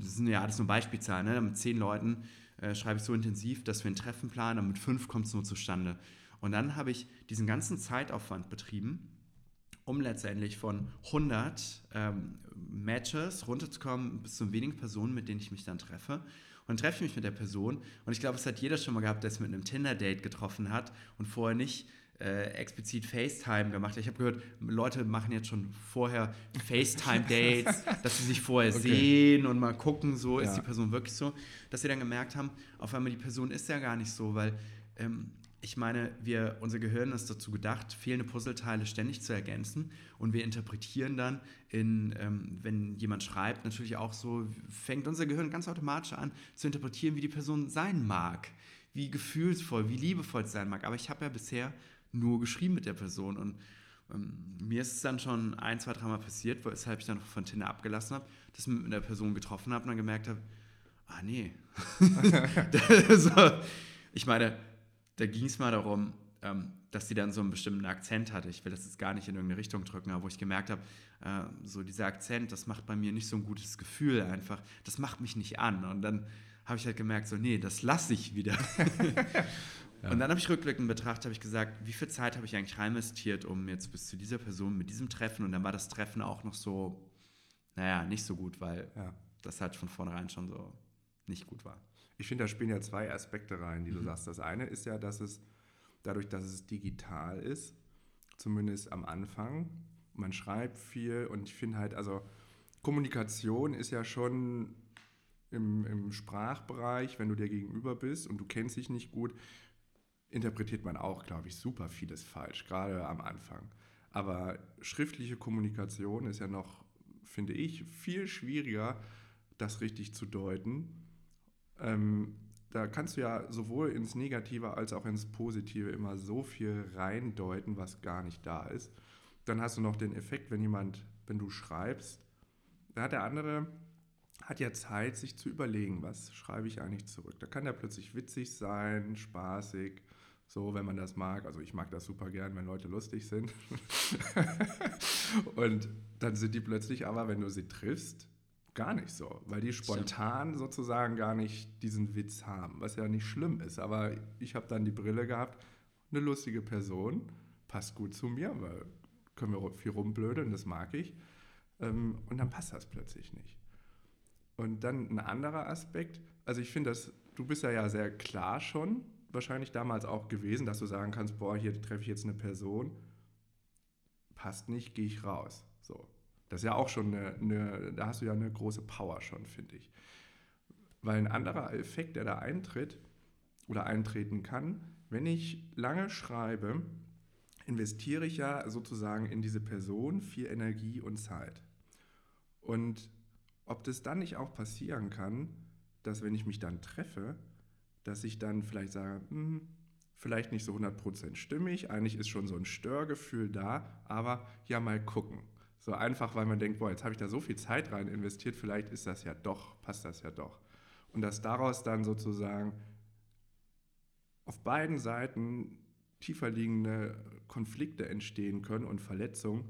das sind ja alles nur Beispielzahlen. Ne? Mit 10 Leuten äh, schreibe ich so intensiv, dass wir ein Treffen planen und mit 5 kommt es nur zustande. Und dann habe ich diesen ganzen Zeitaufwand betrieben um letztendlich von 100 ähm, Matches runterzukommen bis zu wenigen Personen, mit denen ich mich dann treffe. Und dann treffe ich mich mit der Person und ich glaube, es hat jeder schon mal gehabt, der es mit einem Tinder-Date getroffen hat und vorher nicht äh, explizit FaceTime gemacht. Ich habe gehört, Leute machen jetzt schon vorher FaceTime-Dates, [LAUGHS] dass sie sich vorher okay. sehen und mal gucken, so ja. ist die Person wirklich so, dass sie dann gemerkt haben, auf einmal die Person ist ja gar nicht so, weil ähm, ich meine, wir, unser Gehirn ist dazu gedacht, fehlende Puzzleteile ständig zu ergänzen und wir interpretieren dann, in, ähm, wenn jemand schreibt, natürlich auch so, fängt unser Gehirn ganz automatisch an zu interpretieren, wie die Person sein mag, wie gefühlsvoll, wie liebevoll es sein mag. Aber ich habe ja bisher nur geschrieben mit der Person und ähm, mir ist es dann schon ein, zwei, dreimal passiert, weshalb ich dann von Tinder abgelassen habe, dass ich mit einer Person getroffen habe und dann gemerkt habe, ah nee. [LAUGHS] [LAUGHS] so, ich meine, da ging es mal darum, ähm, dass sie dann so einen bestimmten Akzent hatte. Ich will das jetzt gar nicht in irgendeine Richtung drücken, aber wo ich gemerkt habe, äh, so dieser Akzent, das macht bei mir nicht so ein gutes Gefühl einfach. Das macht mich nicht an. Und dann habe ich halt gemerkt, so, nee, das lasse ich wieder. [LAUGHS] ja. Und dann habe ich rückblickend betrachtet, habe ich gesagt, wie viel Zeit habe ich eigentlich rein investiert, um jetzt bis zu dieser Person mit diesem Treffen und dann war das Treffen auch noch so, naja, nicht so gut, weil ja. das halt von vornherein schon so nicht gut war. Ich finde, da spielen ja zwei Aspekte rein, die mhm. du sagst. Das eine ist ja, dass es dadurch, dass es digital ist, zumindest am Anfang, man schreibt viel und ich finde halt, also Kommunikation ist ja schon im, im Sprachbereich, wenn du dir gegenüber bist und du kennst dich nicht gut, interpretiert man auch, glaube ich, super vieles falsch, gerade am Anfang. Aber schriftliche Kommunikation ist ja noch, finde ich, viel schwieriger, das richtig zu deuten. Ähm, da kannst du ja sowohl ins Negative als auch ins Positive immer so viel reindeuten, was gar nicht da ist. Dann hast du noch den Effekt, wenn jemand, wenn du schreibst, da hat der andere hat ja Zeit, sich zu überlegen, was schreibe ich eigentlich zurück. Da kann der plötzlich witzig sein, spaßig, so, wenn man das mag. Also ich mag das super gern, wenn Leute lustig sind. [LAUGHS] und dann sind die plötzlich aber, wenn du sie triffst, gar nicht so, weil die spontan sozusagen gar nicht diesen Witz haben, was ja nicht schlimm ist. Aber ich habe dann die Brille gehabt, eine lustige Person, passt gut zu mir, weil können wir viel rumblödeln, das mag ich. Ähm, und dann passt das plötzlich nicht. Und dann ein anderer Aspekt, also ich finde, dass du bist ja, ja sehr klar schon, wahrscheinlich damals auch gewesen, dass du sagen kannst, boah, hier treffe ich jetzt eine Person, passt nicht, gehe ich raus. So. Das ist ja auch schon eine, eine, da hast du ja eine große Power schon, finde ich. Weil ein anderer Effekt, der da eintritt oder eintreten kann, wenn ich lange schreibe, investiere ich ja sozusagen in diese Person viel Energie und Zeit. Und ob das dann nicht auch passieren kann, dass wenn ich mich dann treffe, dass ich dann vielleicht sage, hm, vielleicht nicht so 100% stimmig, eigentlich ist schon so ein Störgefühl da, aber ja mal gucken. So einfach, weil man denkt, boah, jetzt habe ich da so viel Zeit rein investiert, vielleicht ist das ja doch, passt das ja doch. Und dass daraus dann sozusagen auf beiden Seiten tiefer liegende Konflikte entstehen können und Verletzungen,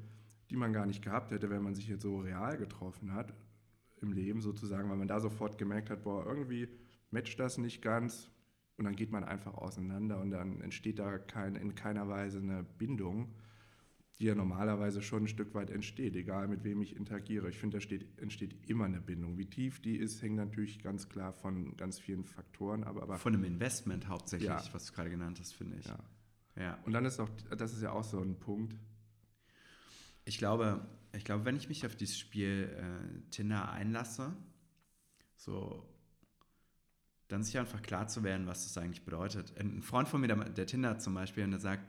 die man gar nicht gehabt hätte, wenn man sich jetzt so real getroffen hat im Leben sozusagen, weil man da sofort gemerkt hat, boah, irgendwie matcht das nicht ganz und dann geht man einfach auseinander und dann entsteht da kein, in keiner Weise eine Bindung, die ja normalerweise schon ein Stück weit entsteht, egal mit wem ich interagiere. Ich finde, da steht, entsteht immer eine Bindung. Wie tief die ist, hängt natürlich ganz klar von ganz vielen Faktoren ab. Aber von einem Investment hauptsächlich, ja. was du gerade genannt hast, finde ich. Ja. ja. Und dann ist auch, das ist ja auch so ein Punkt. Ich glaube, ich glaube, wenn ich mich auf dieses Spiel äh, Tinder einlasse, so dann sich einfach klar zu werden, was das eigentlich bedeutet. Ein Freund von mir, der, der Tinder zum Beispiel, und der sagt,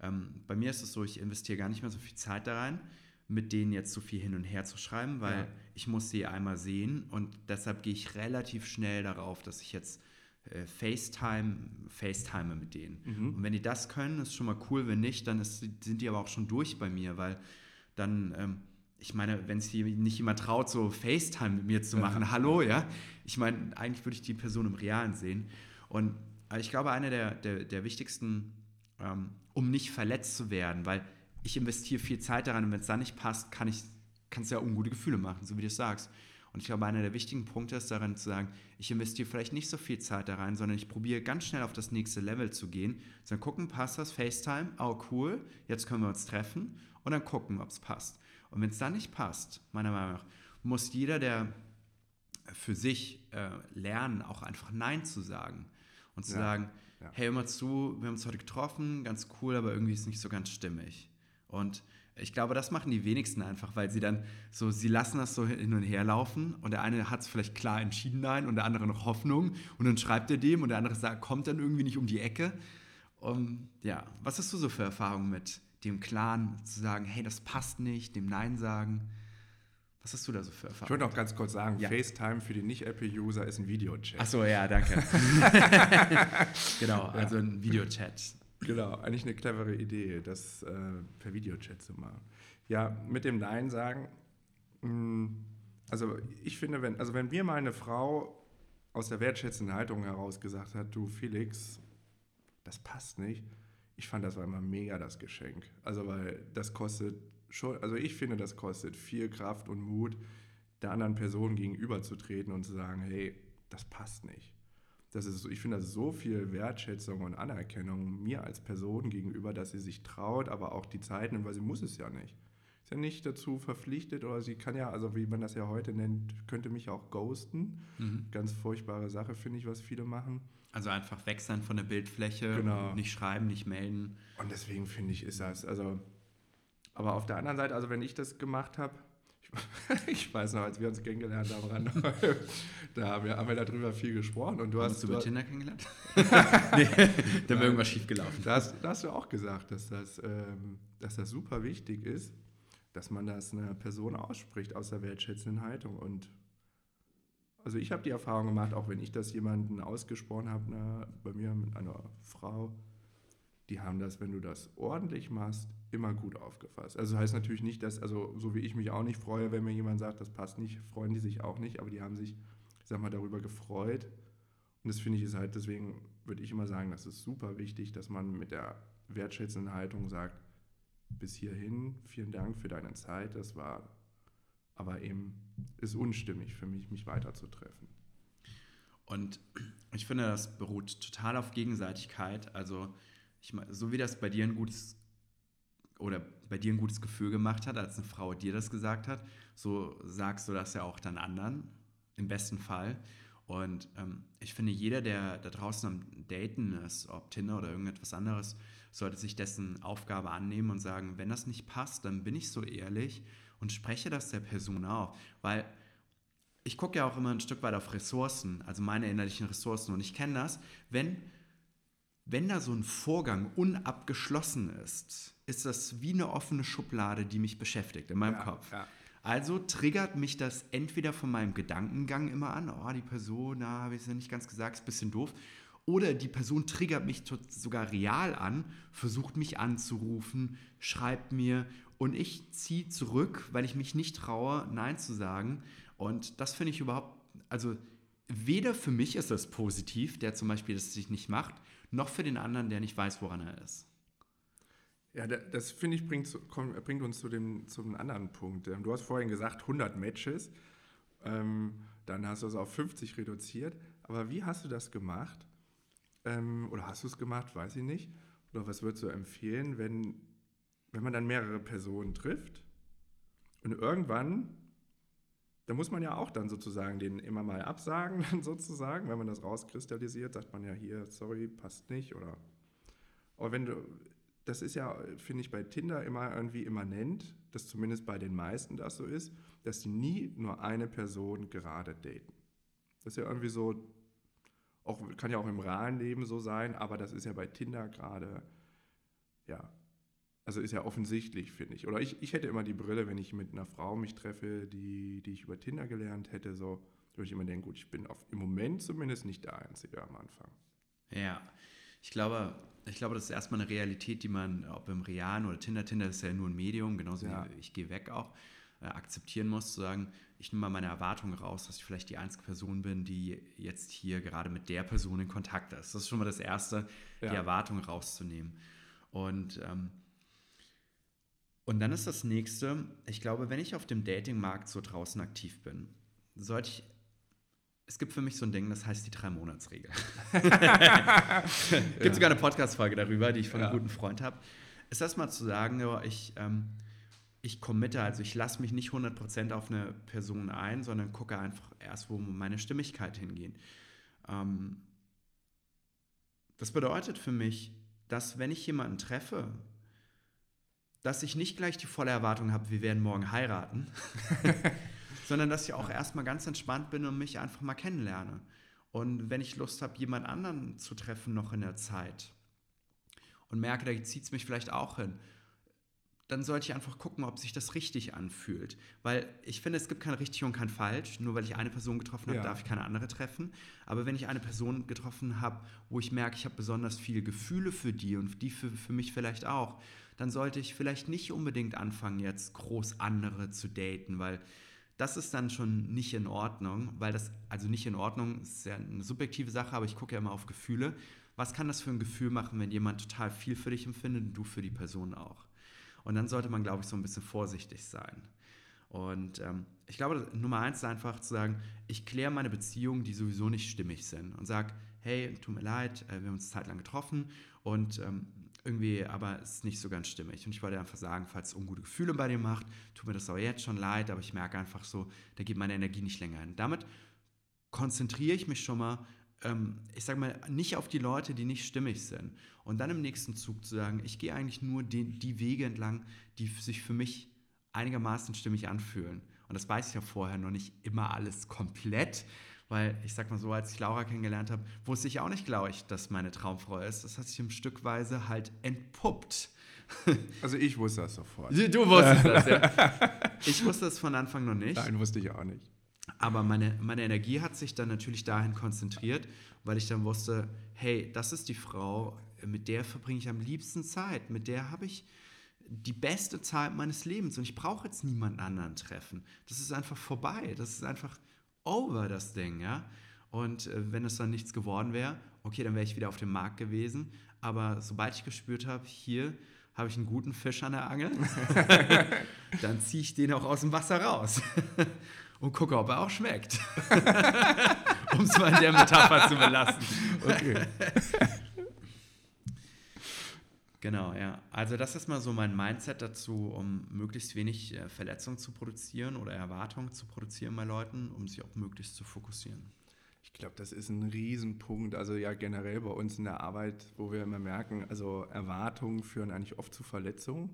ähm, bei mir ist es so, ich investiere gar nicht mehr so viel Zeit da rein, mit denen jetzt so viel hin und her zu schreiben, weil ja. ich muss sie einmal sehen und deshalb gehe ich relativ schnell darauf, dass ich jetzt äh, FaceTime, FaceTime mit denen. Mhm. Und wenn die das können, ist schon mal cool. Wenn nicht, dann ist, sind die aber auch schon durch bei mir, weil dann, ähm, ich meine, wenn es nicht jemand traut, so FaceTime mit mir zu machen, ja. hallo, ja. Ich meine, eigentlich würde ich die Person im Realen sehen. Und äh, ich glaube, eine der, der, der wichtigsten, ähm, um nicht verletzt zu werden, weil ich investiere viel Zeit daran und wenn es dann nicht passt, kann ich, kannst ja ungute Gefühle machen, so wie du es sagst. Und ich glaube, einer der wichtigen Punkte ist daran zu sagen, ich investiere vielleicht nicht so viel Zeit da rein, sondern ich probiere ganz schnell auf das nächste Level zu gehen. Dann gucken, passt das, FaceTime, oh cool, jetzt können wir uns treffen und dann gucken, ob es passt. Und wenn es dann nicht passt, meiner Meinung nach, muss jeder, der für sich äh, lernen, auch einfach Nein zu sagen. Und zu ja, sagen, ja. hey, immer zu, wir haben uns heute getroffen, ganz cool, aber irgendwie ist es nicht so ganz stimmig. Und ich glaube, das machen die wenigsten einfach, weil sie dann so, sie lassen das so hin und her laufen und der eine hat es vielleicht klar entschieden nein und der andere noch Hoffnung und dann schreibt er dem und der andere sagt, kommt dann irgendwie nicht um die Ecke. Um, ja, was hast du so für Erfahrungen mit dem Clan zu sagen, hey, das passt nicht, dem Nein sagen. Was hast du da so für Erfahrungen? Ich würde noch ganz kurz sagen, ja. FaceTime für die Nicht-Apple-User ist ein Videochat. Achso, ja, danke. [LAUGHS] genau, also ein Videochat. Genau, eigentlich eine clevere Idee, das äh, per Videochat zu machen. Ja, mit dem Nein sagen, mh, mm, also ich finde, wenn, also wenn mir meine Frau aus der wertschätzenden Haltung heraus gesagt hat, du Felix, das passt nicht, ich fand, das war immer mega das Geschenk. Also, weil das kostet schon, also ich finde, das kostet viel Kraft und Mut, der anderen Person gegenüberzutreten und zu sagen, hey, das passt nicht. Das ist, ich finde das so viel Wertschätzung und Anerkennung mir als Person gegenüber, dass sie sich traut, aber auch die Zeit nimmt, weil sie muss es ja nicht. Ist ja nicht dazu verpflichtet oder sie kann ja, also wie man das ja heute nennt, könnte mich auch ghosten. Mhm. Ganz furchtbare Sache, finde ich, was viele machen. Also einfach weg sein von der Bildfläche, genau. nicht schreiben, nicht melden. Und deswegen finde ich, ist das, also, aber auf der anderen Seite, also wenn ich das gemacht habe, [LAUGHS] ich weiß noch, als wir uns kennengelernt haben, Rand, [LAUGHS] da haben wir, haben wir darüber viel gesprochen. Und du hast, hast du über Tinder kennengelernt? [LAUGHS] nee, da wäre irgendwas schiefgelaufen. Da hast, da hast du auch gesagt, dass das, ähm, dass das super wichtig ist, dass man das einer Person ausspricht aus der wertschätzenden Haltung. Und also ich habe die Erfahrung gemacht, auch wenn ich das jemanden ausgesprochen habe, na, bei mir mit einer Frau, die haben das, wenn du das ordentlich machst, immer gut aufgefasst. Also das heißt natürlich nicht, dass, also so wie ich mich auch nicht freue, wenn mir jemand sagt, das passt nicht, freuen die sich auch nicht, aber die haben sich, ich sag mal, darüber gefreut. Und das finde ich ist halt, deswegen würde ich immer sagen, das ist super wichtig, dass man mit der wertschätzenden Haltung sagt, bis hierhin, vielen Dank für deine Zeit, das war aber eben ist unstimmig für mich, mich weiterzutreffen. Und ich finde, das beruht total auf Gegenseitigkeit. Also, ich, so wie das bei dir ein gutes oder bei dir ein gutes Gefühl gemacht hat, als eine Frau dir das gesagt hat, so sagst du das ja auch dann anderen, im besten Fall. Und ähm, ich finde, jeder, der da draußen am Daten ist, ob Tinder oder irgendetwas anderes, sollte sich dessen Aufgabe annehmen und sagen, wenn das nicht passt, dann bin ich so ehrlich und spreche das der Person auf. Weil ich gucke ja auch immer ein Stück weit auf Ressourcen, also meine innerlichen Ressourcen. Und ich kenne das, wenn, wenn da so ein Vorgang unabgeschlossen ist, ist das wie eine offene Schublade, die mich beschäftigt in meinem ja, Kopf. Ja. Also triggert mich das entweder von meinem Gedankengang immer an, oh, die Person, da habe ich es ja nicht ganz gesagt, ist ein bisschen doof. Oder die Person triggert mich sogar real an, versucht mich anzurufen, schreibt mir und ich ziehe zurück, weil ich mich nicht traue, Nein zu sagen. Und das finde ich überhaupt, also weder für mich ist das positiv, der zum Beispiel das sich nicht macht, noch für den anderen, der nicht weiß, woran er ist. Ja, das finde ich bringt, bringt, uns zu dem, zum anderen Punkt. Ähm, du hast vorhin gesagt 100 Matches, ähm, dann hast du es auf 50 reduziert. Aber wie hast du das gemacht? Ähm, oder hast du es gemacht, weiß ich nicht. Oder was würdest du empfehlen, wenn, wenn man dann mehrere Personen trifft und irgendwann, da muss man ja auch dann sozusagen den immer mal absagen, [LAUGHS] sozusagen, wenn man das rauskristallisiert, sagt man ja hier, sorry, passt nicht. Oder aber wenn du, das ist ja, finde ich, bei Tinder immer irgendwie immanent, dass zumindest bei den meisten das so ist, dass sie nie nur eine Person gerade daten. Das ist ja irgendwie so, auch, kann ja auch im realen Leben so sein, aber das ist ja bei Tinder gerade, ja, also ist ja offensichtlich, finde ich. Oder ich, ich hätte immer die Brille, wenn ich mit einer Frau mich treffe, die, die ich über Tinder gelernt hätte, so, würde ich immer denken, gut, ich bin auf, im Moment zumindest nicht der Einzige am Anfang. Ja, ich glaube, ich glaube, das ist erstmal eine Realität, die man, ob im Realen oder Tinder, Tinder ist ja nur ein Medium, genauso ja. wie ich gehe weg auch, äh, akzeptieren muss, zu sagen, ich nehme mal meine Erwartungen raus, dass ich vielleicht die einzige Person bin, die jetzt hier gerade mit der Person in Kontakt ist. Das ist schon mal das Erste, ja. die Erwartung rauszunehmen. Und, ähm, und dann ist das Nächste, ich glaube, wenn ich auf dem Datingmarkt so draußen aktiv bin, sollte ich es gibt für mich so ein Ding, das heißt die Drei-Monats-Regel. [LAUGHS] gibt ja. sogar eine Podcast-Folge darüber, die ich von einem ja. guten Freund habe. Ist das mal zu sagen, ich, ähm, ich committe, also ich lasse mich nicht 100% auf eine Person ein, sondern gucke einfach erst, wo meine Stimmigkeit hingeht. Ähm, das bedeutet für mich, dass wenn ich jemanden treffe, dass ich nicht gleich die volle Erwartung habe, wir werden morgen heiraten, [LAUGHS] sondern dass ich auch erstmal ganz entspannt bin und mich einfach mal kennenlerne. Und wenn ich Lust habe, jemand anderen zu treffen noch in der Zeit und merke, da zieht es mich vielleicht auch hin, dann sollte ich einfach gucken, ob sich das richtig anfühlt. Weil ich finde, es gibt kein richtig und kein falsch. Nur weil ich eine Person getroffen habe, Ja. darf ich keine andere treffen. Aber wenn ich eine Person getroffen habe, wo ich merke, ich habe besonders viele Gefühle für die und die für, für mich vielleicht auch, dann sollte ich vielleicht nicht unbedingt anfangen, jetzt groß andere zu daten, weil das ist dann schon nicht in Ordnung, weil das, also nicht in Ordnung, ist ja eine subjektive Sache, aber ich gucke ja immer auf Gefühle. Was kann das für ein Gefühl machen, wenn jemand total viel für dich empfindet und du für die Person auch? Und dann sollte man, glaube ich, so ein bisschen vorsichtig sein. Und ähm, ich glaube, Nummer eins ist einfach zu sagen, ich kläre meine Beziehungen, die sowieso nicht stimmig sind und sage, hey, tut mir leid, äh, wir haben uns eine Zeit lang getroffen und ähm, irgendwie, aber es ist nicht so ganz stimmig. Und ich wollte einfach sagen, falls es ungute Gefühle bei dir macht, tut mir das auch jetzt schon leid, aber ich merke einfach so, da geht meine Energie nicht länger hin. Damit konzentriere ich mich schon mal, ähm, ich sage mal, nicht auf die Leute, die nicht stimmig sind. Und dann im nächsten Zug zu sagen, ich gehe eigentlich nur die, die Wege entlang, die sich für mich einigermaßen stimmig anfühlen. Und das weiß ich ja vorher noch nicht immer alles komplett, weil ich sag mal so, als ich Laura kennengelernt habe, wusste ich auch nicht, glaube ich, dass meine Traumfrau ist. Das hat sich im Stückweise halt entpuppt. [LAUGHS] Also ich wusste das sofort. Du wusstest [LAUGHS] das, ja. Ich wusste es von Anfang noch nicht. Nein, wusste ich auch nicht. Aber meine, meine Energie hat sich dann natürlich dahin konzentriert, weil ich dann wusste, hey, das ist die Frau, mit der verbringe ich am liebsten Zeit, mit der habe ich die beste Zeit meines Lebens und ich brauche jetzt niemanden anderen treffen. Das ist einfach vorbei, das ist einfach over, das Ding, ja. Und äh, wenn es dann nichts geworden wäre, okay, dann wäre ich wieder auf dem Markt gewesen. Aber sobald ich gespürt habe, hier habe ich einen guten Fisch an der Angel, [LAUGHS] dann ziehe ich den auch aus dem Wasser raus [LAUGHS] und gucke, ob er auch schmeckt. [LAUGHS] um es mal in der Metapher zu belassen. Okay. Genau, ja. Also das ist mal so mein Mindset dazu, um möglichst wenig äh, Verletzungen zu produzieren oder Erwartungen zu produzieren bei Leuten, um sich auch möglichst zu fokussieren. Ich glaube, das ist ein Riesenpunkt. Also ja, generell bei uns in der Arbeit, wo wir immer merken, also Erwartungen führen eigentlich oft zu Verletzungen.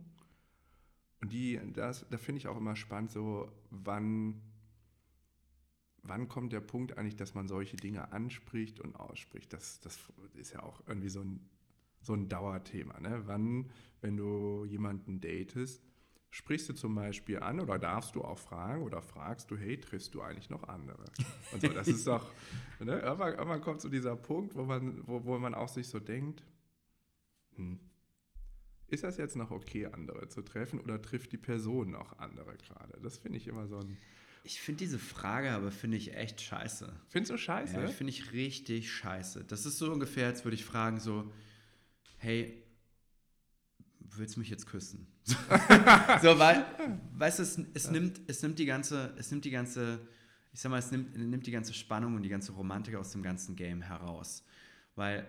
Und die, das, da finde ich auch immer spannend, so wann, wann kommt der Punkt eigentlich, dass man solche Dinge anspricht und ausspricht. Das, das ist ja auch irgendwie so ein, so ein Dauerthema. Ne? Wann, wenn du jemanden datest, sprichst du zum Beispiel an oder darfst du auch fragen oder fragst du, hey, triffst du eigentlich noch andere? Und so, das ist doch, [LAUGHS] ne? irgendwann, irgendwann kommt so dieser Punkt, wo man, wo, wo man auch sich so denkt, hm, ist das jetzt noch okay, andere zu treffen oder trifft die Person noch andere gerade? Das finde ich immer so ein. Ich finde diese Frage aber, finde ich echt scheiße. Findest du scheiße? Ja, finde ich richtig scheiße. Das ist so ungefähr, als würde ich fragen so, hey, willst du mich jetzt küssen? [LAUGHS] so, weil, weißt du, es, es, nimmt, es nimmt die ganze, es nimmt die ganze, ich sag mal, es nimmt, nimmt die ganze Spannung und die ganze Romantik aus dem ganzen Game heraus. Weil,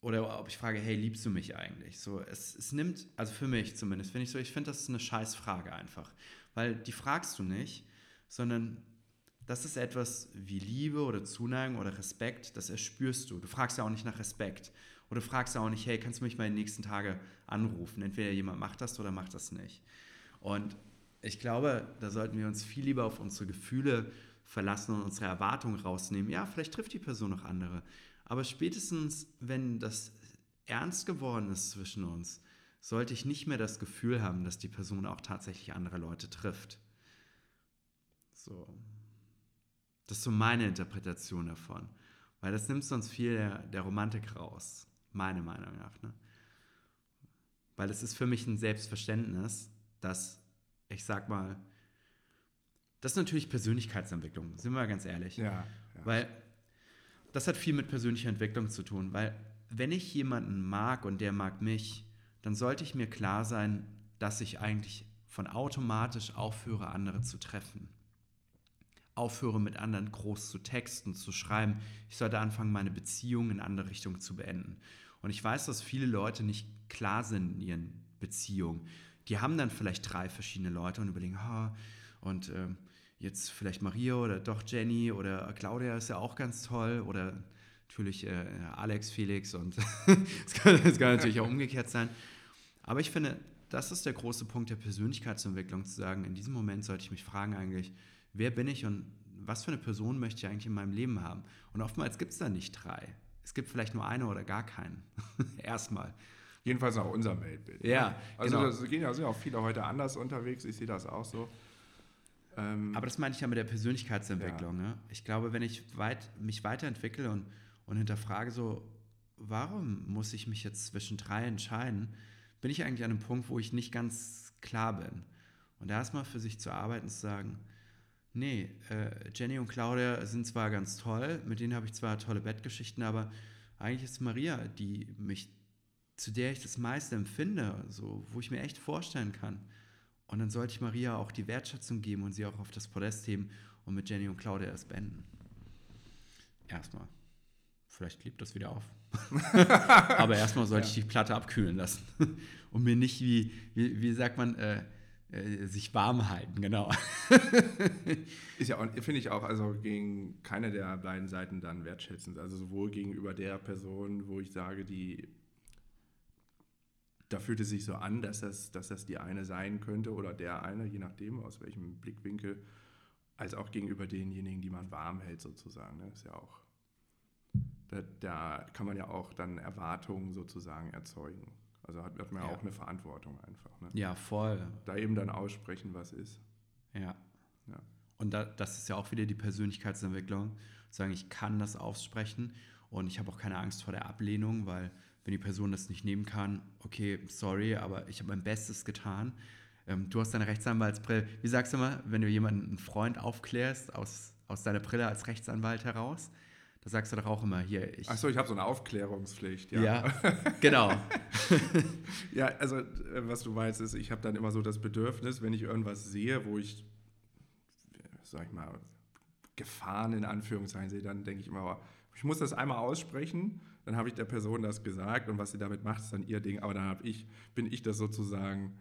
oder ob ich frage, hey, liebst du mich eigentlich? So, es, es nimmt, also für mich zumindest, finde ich so, ich finde, das ist eine scheiß Frage einfach. Weil die fragst du nicht, sondern das ist etwas wie Liebe oder Zuneigung oder Respekt, das erspürst du. Du fragst ja auch nicht nach Respekt. Oder fragst auch nicht, hey, kannst du mich mal den nächsten Tagen anrufen? Entweder jemand macht das oder macht das nicht. Und ich glaube, da sollten wir uns viel lieber auf unsere Gefühle verlassen und unsere Erwartungen rausnehmen. Ja, vielleicht trifft die Person noch andere. Aber spätestens, wenn das ernst geworden ist zwischen uns, sollte ich nicht mehr das Gefühl haben, dass die Person auch tatsächlich andere Leute trifft. So. Das ist so meine Interpretation davon. Weil das nimmt sonst viel der, der Romantik raus. Meiner Meinung nach. Ne? Weil es ist für mich ein Selbstverständnis, dass, ich sag mal, das ist natürlich Persönlichkeitsentwicklung, sind wir ganz ehrlich. Ja. ja. Weil das hat viel mit persönlicher Entwicklung zu tun. Weil wenn ich jemanden mag und der mag mich, dann sollte ich mir klar sein, dass ich eigentlich von automatisch aufhöre, andere zu treffen. Aufhöre mit anderen groß zu texten, zu schreiben. Ich sollte anfangen, meine Beziehungen in andere Richtungen zu beenden. Und ich weiß, dass viele Leute nicht klar sind in ihren Beziehungen. Die haben dann vielleicht drei verschiedene Leute und überlegen, ha, und äh, jetzt vielleicht Maria oder doch Jenny oder Claudia ist ja auch ganz toll oder natürlich äh, Alex, Felix und [LAUGHS] es kann, kann natürlich auch umgekehrt sein. Aber ich finde, das ist der große Punkt der Persönlichkeitsentwicklung, zu sagen, in diesem Moment sollte ich mich fragen eigentlich, wer bin ich und was für eine Person möchte ich eigentlich in meinem Leben haben? Und oftmals gibt es da nicht drei. Es gibt vielleicht nur eine oder gar keinen. [LAUGHS] Erstmal. Jedenfalls nach unserem Weltbild. Ne? Ja, Also genau. das gehen ja sind ja auch viele heute anders unterwegs, ich sehe das auch so. Ähm, Aber das meine ich ja mit der Persönlichkeitsentwicklung. Ne? Ich glaube, wenn ich weit, mich weiterentwickle und, und hinterfrage so, warum muss ich mich jetzt zwischen drei entscheiden, bin ich eigentlich an einem Punkt, wo ich nicht ganz klar bin. Und da erstmal für sich zu arbeiten, zu sagen, nee, äh, Jenny und Claudia sind zwar ganz toll, mit denen habe ich zwar tolle Bettgeschichten, aber eigentlich ist Maria, die mich, zu der ich das meiste empfinde, so, wo ich mir echt vorstellen kann. Und dann sollte ich Maria auch die Wertschätzung geben und sie auch auf das Podest heben und mit Jenny und Claudia erst beenden. Erstmal. Vielleicht klebt das wieder auf. [LAUGHS] Aber erstmal sollte ich die Platte abkühlen lassen. [LAUGHS] und mir nicht, wie, wie, wie sagt man, äh, äh, sich warm halten, genau. [LAUGHS] Ist ja, finde ich auch, also gegen keine der beiden Seiten dann wertschätzend. Also sowohl gegenüber der Person, wo ich sage, die, da fühlt es sich so an, dass das, dass das die eine sein könnte oder der eine, je nachdem, aus welchem Blickwinkel, als auch gegenüber denjenigen, die man warm hält sozusagen. Ne? Ist ja auch, da, da kann man ja auch dann Erwartungen sozusagen erzeugen. Also hat, hat man ja auch eine Verantwortung einfach. Ne? Ja, voll. Da eben dann aussprechen, was ist. Ja. Ja. Und da, das ist ja auch wieder die Persönlichkeitsentwicklung. Sagen, ich kann das aussprechen und ich habe auch keine Angst vor der Ablehnung, weil wenn die Person das nicht nehmen kann, okay, sorry, aber ich habe mein Bestes getan. Ähm, du hast deine Rechtsanwaltsbrille. Wie sagst du mal, wenn du jemanden, einen Freund aufklärst aus, aus deiner Brille als Rechtsanwalt heraus, da sagst du doch auch immer hier, ich. Achso, ich habe so eine Aufklärungspflicht. ja. [LAUGHS] genau. Ja, also äh, was du meinst, ist, ich habe dann immer so das Bedürfnis, wenn ich irgendwas sehe, wo ich, sag ich mal, Gefahren in Anführungszeichen sehe, dann denke ich immer, oh, ich muss das einmal aussprechen, dann habe ich der Person das gesagt und was sie damit macht, ist dann ihr Ding, aber dann habe ich, bin ich das sozusagen,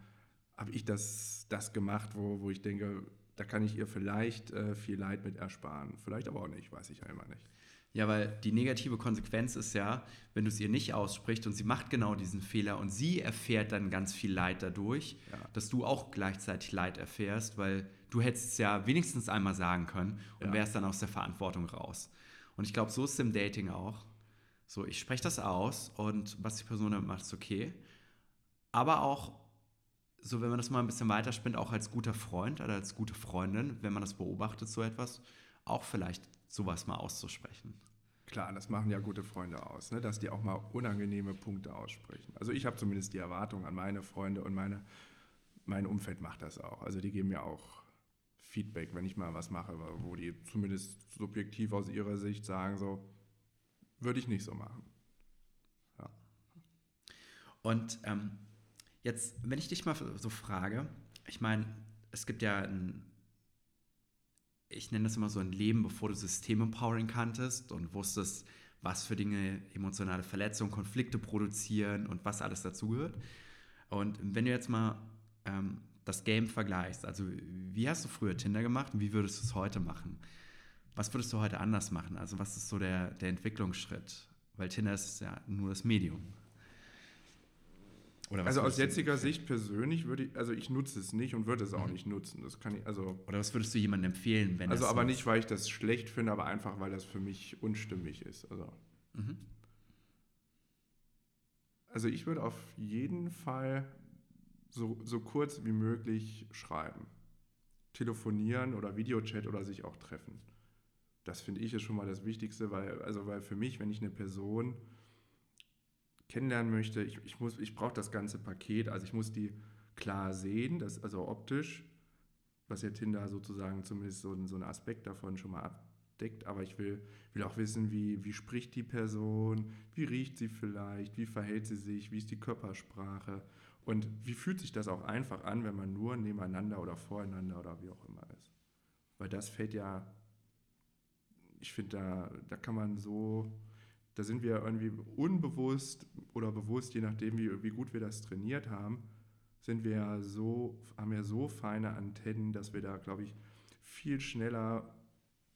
habe ich das, das gemacht, wo, wo ich denke, da kann ich ihr vielleicht äh, viel Leid mit ersparen. Vielleicht aber auch nicht, weiß ich ja immer nicht. Ja, weil die negative Konsequenz ist ja, wenn du es ihr nicht aussprichst und sie macht genau diesen Fehler und sie erfährt dann ganz viel Leid dadurch, Ja. dass du auch gleichzeitig Leid erfährst, weil du hättest es ja wenigstens einmal sagen können und Ja. wärst dann aus der Verantwortung raus. Und ich glaube, so ist es im Dating auch. So, ich spreche das aus und was die Person damit macht, ist okay. Aber auch, so wenn man das mal ein bisschen weiterspinnt, auch als guter Freund oder als gute Freundin, wenn man das beobachtet, so etwas, auch vielleicht sowas mal auszusprechen. Klar, das machen ja gute Freunde aus, ne? dass die auch mal unangenehme Punkte aussprechen. Also ich habe zumindest die Erwartung an meine Freunde und meine, mein Umfeld macht das auch. Also die geben mir auch Feedback, wenn ich mal was mache, wo die zumindest subjektiv aus ihrer Sicht sagen, so würde ich nicht so machen. Und ähm, jetzt, wenn ich dich mal so frage, ich meine, es gibt ja ein, ich nenne das immer so ein Leben, bevor du System-Empowering kanntest und wusstest, was für Dinge emotionale Verletzungen, Konflikte produzieren und was alles dazugehört. Und wenn du jetzt mal ähm, das Game vergleichst, also wie hast du früher Tinder gemacht und wie würdest du es heute machen? Was würdest du heute anders machen? Also was ist so der, der Entwicklungsschritt? Weil Tinder ist ja nur das Medium. Also aus jetziger Sicht persönlich würde ich, also ich nutze es nicht und würde es auch nicht nutzen. Das kann ich, also, Oder was würdest du jemandem empfehlen, wenn also er aber nutzt? nicht, weil ich das schlecht finde, aber einfach, weil das für mich unstimmig ist. Also, Mhm. also ich würde auf jeden Fall so, so kurz wie möglich schreiben. Telefonieren oder Videochat oder sich auch treffen. Das finde ich ist schon mal das Wichtigste, weil, also weil für mich, wenn ich eine Person kennenlernen möchte, ich, ich, ich brauche das ganze Paket, also ich muss die klar sehen, das, also optisch, was ja Tinder sozusagen zumindest so, so einen Aspekt davon schon mal abdeckt, aber ich will, will auch wissen, wie, wie spricht die Person, wie riecht sie vielleicht, wie verhält sie sich, wie ist die Körpersprache? Und wie fühlt sich das auch einfach an, wenn man nur nebeneinander oder voreinander oder wie auch immer ist. Weil das fällt ja, ich finde, da, da kann man so, da sind wir irgendwie unbewusst oder bewusst, je nachdem, wie, wie gut wir das trainiert haben, sind wir ja so, haben ja so feine Antennen, dass wir da, glaube ich, viel schneller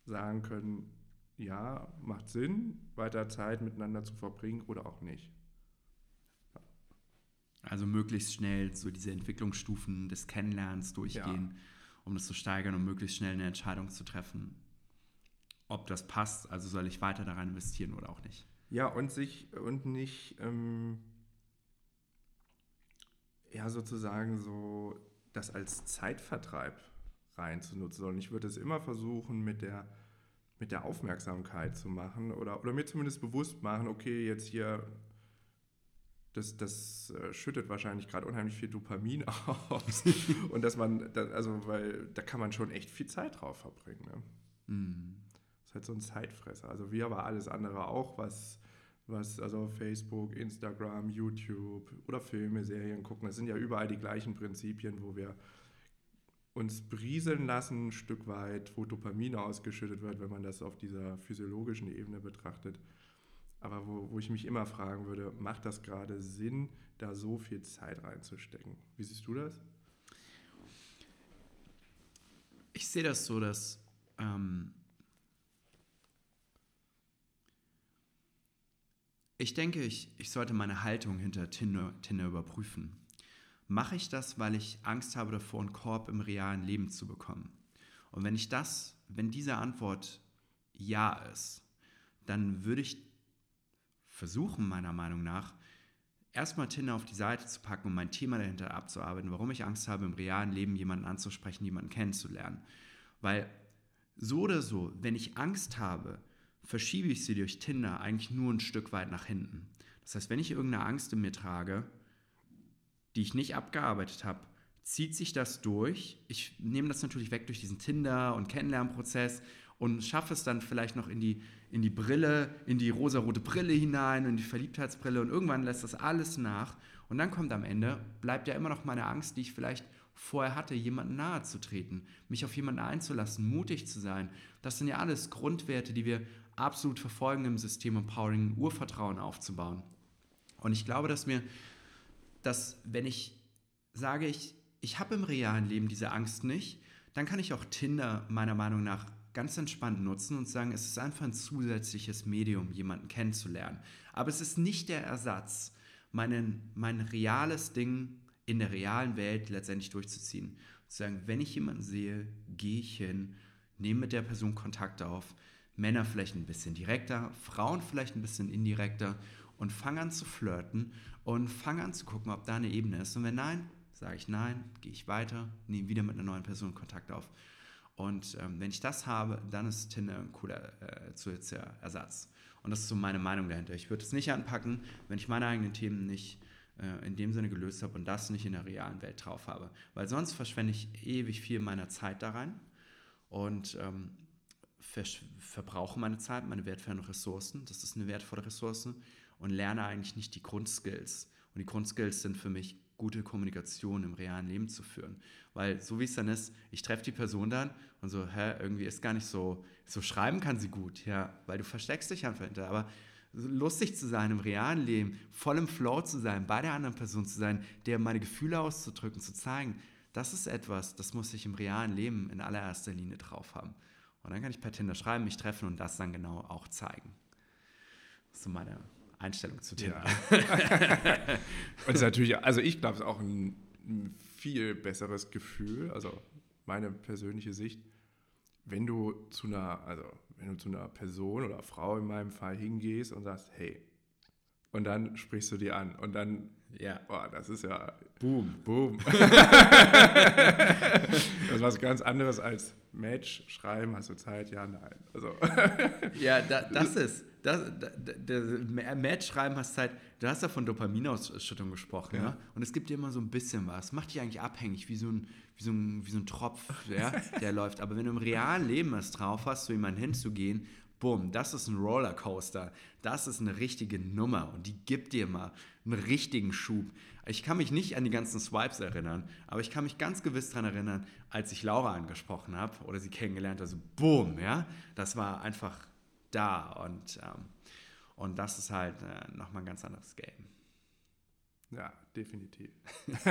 sagen können, ja, macht Sinn, weiter Zeit miteinander zu verbringen oder auch nicht. Also möglichst schnell so diese Entwicklungsstufen des Kennenlernens durchgehen, um das zu steigern und möglichst schnell eine Entscheidung zu treffen, ob das passt, also soll ich weiter daran investieren oder auch nicht. Ja, und sich und nicht, ähm, ja sozusagen so das als Zeitvertreib reinzunutzen, sondern ich würde es immer versuchen mit der, mit der Aufmerksamkeit zu machen oder, oder mir zumindest bewusst machen, okay, jetzt hier, das, das äh, schüttet wahrscheinlich gerade unheimlich viel Dopamin [LAUGHS] aus. und dass man, also, weil da kann man schon echt viel Zeit drauf verbringen. Ne? Mm. Ist halt so ein Zeitfresser. Also wie aber alles andere auch, was was also Facebook, Instagram, YouTube oder Filme, Serien gucken. Das sind ja überall die gleichen Prinzipien, wo wir uns brieseln lassen, ein Stück weit, wo Dopamin ausgeschüttet wird, wenn man das auf dieser physiologischen Ebene betrachtet. Aber wo, wo ich mich immer fragen würde, macht das gerade Sinn, da so viel Zeit reinzustecken? Wie siehst du das? Ich sehe das so, dass ähm, Ich denke, ich, ich sollte meine Haltung hinter Tinder, Tinder überprüfen. Mache ich das, weil ich Angst habe davor, einen Korb im realen Leben zu bekommen? Und wenn ich das, wenn diese Antwort ja ist, dann würde ich versuchen, meiner Meinung nach, erstmal Tinder auf die Seite zu packen und mein Thema dahinter abzuarbeiten, warum ich Angst habe, im realen Leben jemanden anzusprechen, jemanden kennenzulernen. Weil so oder so, wenn ich Angst habe, verschiebe ich sie durch Tinder eigentlich nur ein Stück weit nach hinten. Das heißt, wenn ich irgendeine Angst in mir trage, die ich nicht abgearbeitet habe, zieht sich das durch. Ich nehme das natürlich weg durch diesen Tinder- und Kennenlernprozess und schaffe es dann vielleicht noch in die, in die Brille, in die rosarote Brille hinein, in die Verliebtheitsbrille und irgendwann lässt das alles nach. Und dann kommt am Ende, bleibt ja immer noch meine Angst, die ich vielleicht vorher hatte, jemandem nahe zu treten, mich auf jemanden einzulassen, mutig zu sein. Das sind ja alles Grundwerte, die wir absolut verfolgen im System Empowering, Urvertrauen aufzubauen. Und ich glaube, dass mir, dass wenn ich sage, ich, ich habe im realen Leben diese Angst nicht, dann kann ich auch Tinder meiner Meinung nach ganz entspannt nutzen und sagen, es ist einfach ein zusätzliches Medium, jemanden kennenzulernen. Aber es ist nicht der Ersatz, meinen, mein reales Ding in der realen Welt letztendlich durchzuziehen. Zu sagen, wenn ich jemanden sehe, gehe ich hin, nehme mit der Person Kontakt auf, Männer vielleicht ein bisschen direkter, Frauen vielleicht ein bisschen indirekter und fange an zu flirten und fange an zu gucken, ob da eine Ebene ist. Und wenn nein, sage ich nein, gehe ich weiter, nehme wieder mit einer neuen Person Kontakt auf. Und ähm, wenn ich das habe, dann ist Tinder ein cooler äh, zusätzlicher Ersatz. Und das ist so meine Meinung dahinter. Ich würde es nicht anpacken, wenn ich meine eigenen Themen nicht äh, in dem Sinne gelöst habe und das nicht in der realen Welt drauf habe. Weil sonst verschwende ich ewig viel meiner Zeit da rein. Und ähm, verbrauche meine Zeit, meine wertvollen Ressourcen, das ist eine wertvolle Ressource und lerne eigentlich nicht die Grundskills. Und die Grundskills sind für mich gute Kommunikation im realen Leben zu führen. Weil so wie es dann ist, ich treffe die Person dann und so, hä, irgendwie ist gar nicht so, so schreiben kann sie gut, ja, weil du versteckst dich einfach hinter. Aber lustig zu sein im realen Leben, voll im Flow zu sein, bei der anderen Person zu sein, der meine Gefühle auszudrücken, zu zeigen, das ist etwas, das muss ich im realen Leben in allererster Linie drauf haben. Und dann kann ich per Tinder schreiben, mich treffen und das dann genau auch zeigen. Das ist so meine Einstellung zu Tinder. Ja. und ist natürlich, also ich glaube, es ist auch ein, ein viel besseres Gefühl, also meine persönliche Sicht, wenn du zu einer, also wenn du zu einer Person oder Frau in meinem Fall hingehst und sagst, hey, und dann sprichst du die an und dann, ja, boah, das ist ja Boom, Boom. [LAUGHS] das ist was ganz anderes als Match schreiben, hast du Zeit? Ja, nein. Also. [LAUGHS] ja, da, das ist, das, da, Match schreiben hast Zeit. Du hast ja von Dopaminausschüttung gesprochen, ja. Ne? Und es gibt dir immer so ein bisschen was. Macht dich eigentlich abhängig, wie so ein, wie so ein, wie so ein Tropf, ja, [LAUGHS] der läuft. Aber wenn du im realen Leben es drauf hast, zu jemandem hinzugehen Bumm, das ist ein Rollercoaster. Das ist eine richtige Nummer und die gibt dir mal einen richtigen Schub. Ich kann mich nicht an die ganzen Swipes erinnern, aber ich kann mich ganz gewiss daran erinnern, als ich Laura angesprochen habe oder sie kennengelernt habe. Also, bumm, ja, das war einfach da und, ähm, und das ist halt äh, nochmal ein ganz anderes Game. Ja, definitiv. [LAUGHS]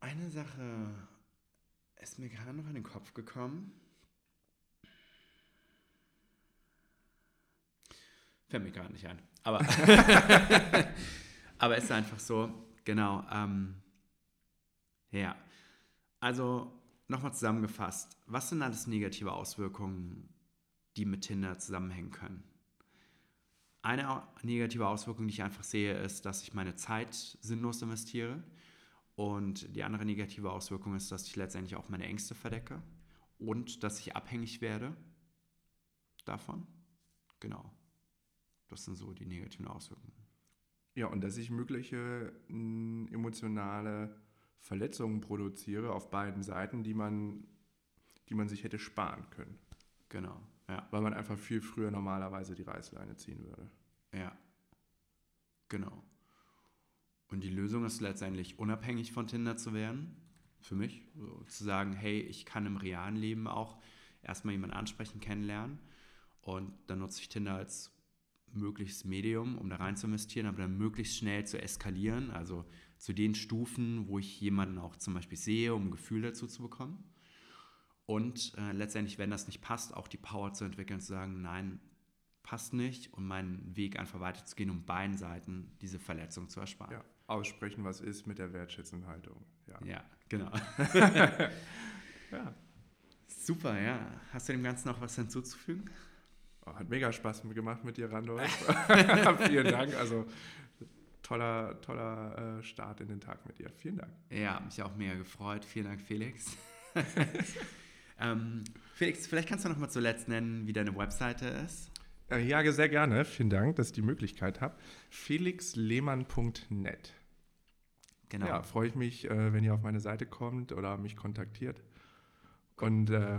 Eine Sache ist mir gerade noch in den Kopf gekommen. Fällt mir gerade nicht ein. Aber, [LAUGHS] aber ist einfach so, genau. Ähm, ja. Also nochmal zusammengefasst, was sind alles negative Auswirkungen, die mit Tinder zusammenhängen können? eine negative Auswirkung, die ich einfach sehe, ist, dass ich meine Zeit sinnlos investiere. Und die andere negative Auswirkung ist, dass ich letztendlich auch meine Ängste verdecke und dass ich abhängig werde davon. Genau. Das sind so die negativen Auswirkungen. Ja, und dass ich mögliche mh, emotionale Verletzungen produziere auf beiden Seiten, die man, die man sich hätte sparen können. Genau, ja. Weil man einfach viel früher normalerweise die Reißleine ziehen würde. Ja. Genau. Und die Lösung ist letztendlich unabhängig von Tinder zu werden. Für mich. So, zu sagen, hey, ich kann im realen Leben auch erstmal jemanden ansprechen, kennenlernen. Und dann nutze ich Tinder als möglichst Medium, um da rein zu investieren, aber dann möglichst schnell zu eskalieren. Also zu den Stufen, wo ich jemanden auch zum Beispiel sehe, um ein Gefühl dazu zu bekommen. Und äh, letztendlich, wenn das nicht passt, auch die Power zu entwickeln, zu sagen, nein, passt nicht und meinen Weg einfach weiterzugehen, um beiden Seiten diese Verletzung zu ersparen. Ja, aussprechen, was ist mit der wertschätzenden Haltung. Ja, ja genau. [LAUGHS] ja. Super, ja. Hast du dem Ganzen noch was hinzuzufügen? Oh, hat mega Spaß gemacht mit dir, Randolph. [LAUGHS] [LAUGHS] Vielen Dank. Also toller, toller äh, Start in den Tag mit dir. Vielen Dank. Ja, mich auch mega gefreut. Vielen Dank, Felix. ähm, Felix, vielleicht kannst du noch mal zuletzt nennen, wie deine Webseite ist. Äh, ja, sehr gerne. Vielen Dank, dass ich die Möglichkeit habe. felixlehmann.net. Genau. Ja, freue ich mich, äh, wenn ihr auf meine Seite kommt oder mich kontaktiert. Und äh,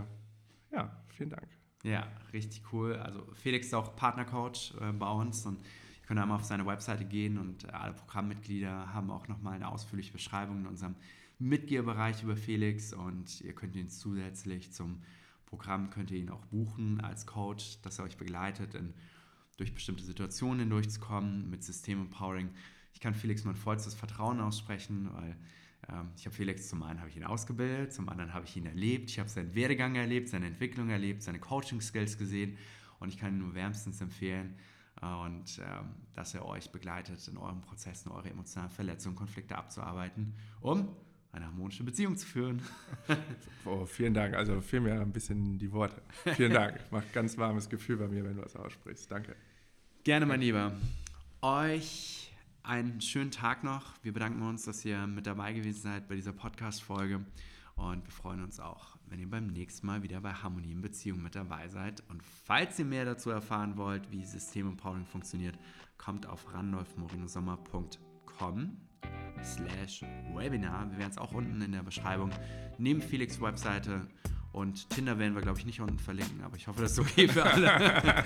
ja, vielen Dank. Ja, richtig cool. Also Felix ist auch Partnercoach äh, bei uns und ihr könnt einmal auf seine Webseite gehen und äh, alle Programmmitglieder haben auch nochmal eine ausführliche Beschreibung in unserem Mitgliederbereich über Felix und ihr könnt ihn zusätzlich zum Programm, könnt ihr ihn auch buchen als Coach, dass er euch begleitet, in, durch bestimmte Situationen hindurchzukommen mit System Empowering. Ich kann Felix mein vollstes Vertrauen aussprechen, weil ähm, ich habe Felix, zum einen habe ich ihn ausgebildet, zum anderen habe ich ihn erlebt, ich habe seinen Werdegang erlebt, seine Entwicklung erlebt, seine Coaching-Skills gesehen und ich kann ihn nur wärmstens empfehlen äh, und ähm, dass er euch begleitet in euren Prozessen, eure emotionalen Verletzungen, Konflikte abzuarbeiten, um eine harmonische Beziehung zu führen. [LAUGHS] oh, vielen Dank. Also fehlen mir ein bisschen die Worte. Vielen Dank. [LAUGHS] Macht ganz warmes Gefühl bei mir, wenn du das aussprichst. Danke. Gerne, mein Lieber. Euch einen schönen Tag noch. Wir bedanken uns, dass ihr mit dabei gewesen seid bei dieser Podcast-Folge. Und wir freuen uns auch, wenn ihr beim nächsten Mal wieder bei Harmonie in Beziehung mit dabei seid. Und falls ihr mehr dazu erfahren wollt, wie System Empowering funktioniert, kommt auf randolfmorinosommer.com slash Webinar. Wir werden es auch unten in der Beschreibung neben Felix Webseite und Tinder werden wir, glaube ich, nicht unten verlinken, aber ich hoffe, das ist okay für alle. [LAUGHS]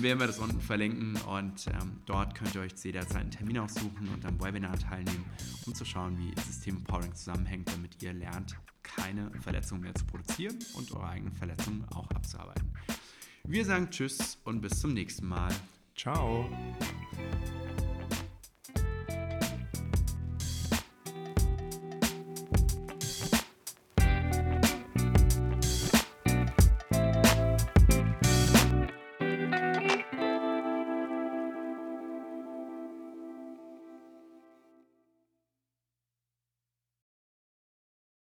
werden wir das unten verlinken und ähm, dort könnt ihr euch jederzeit einen Termin aussuchen und am Webinar teilnehmen, um zu schauen, wie System Empowering zusammenhängt, damit ihr lernt, keine Verletzungen mehr zu produzieren und eure eigenen Verletzungen auch abzuarbeiten. Wir sagen Tschüss und bis zum nächsten Mal. Ciao.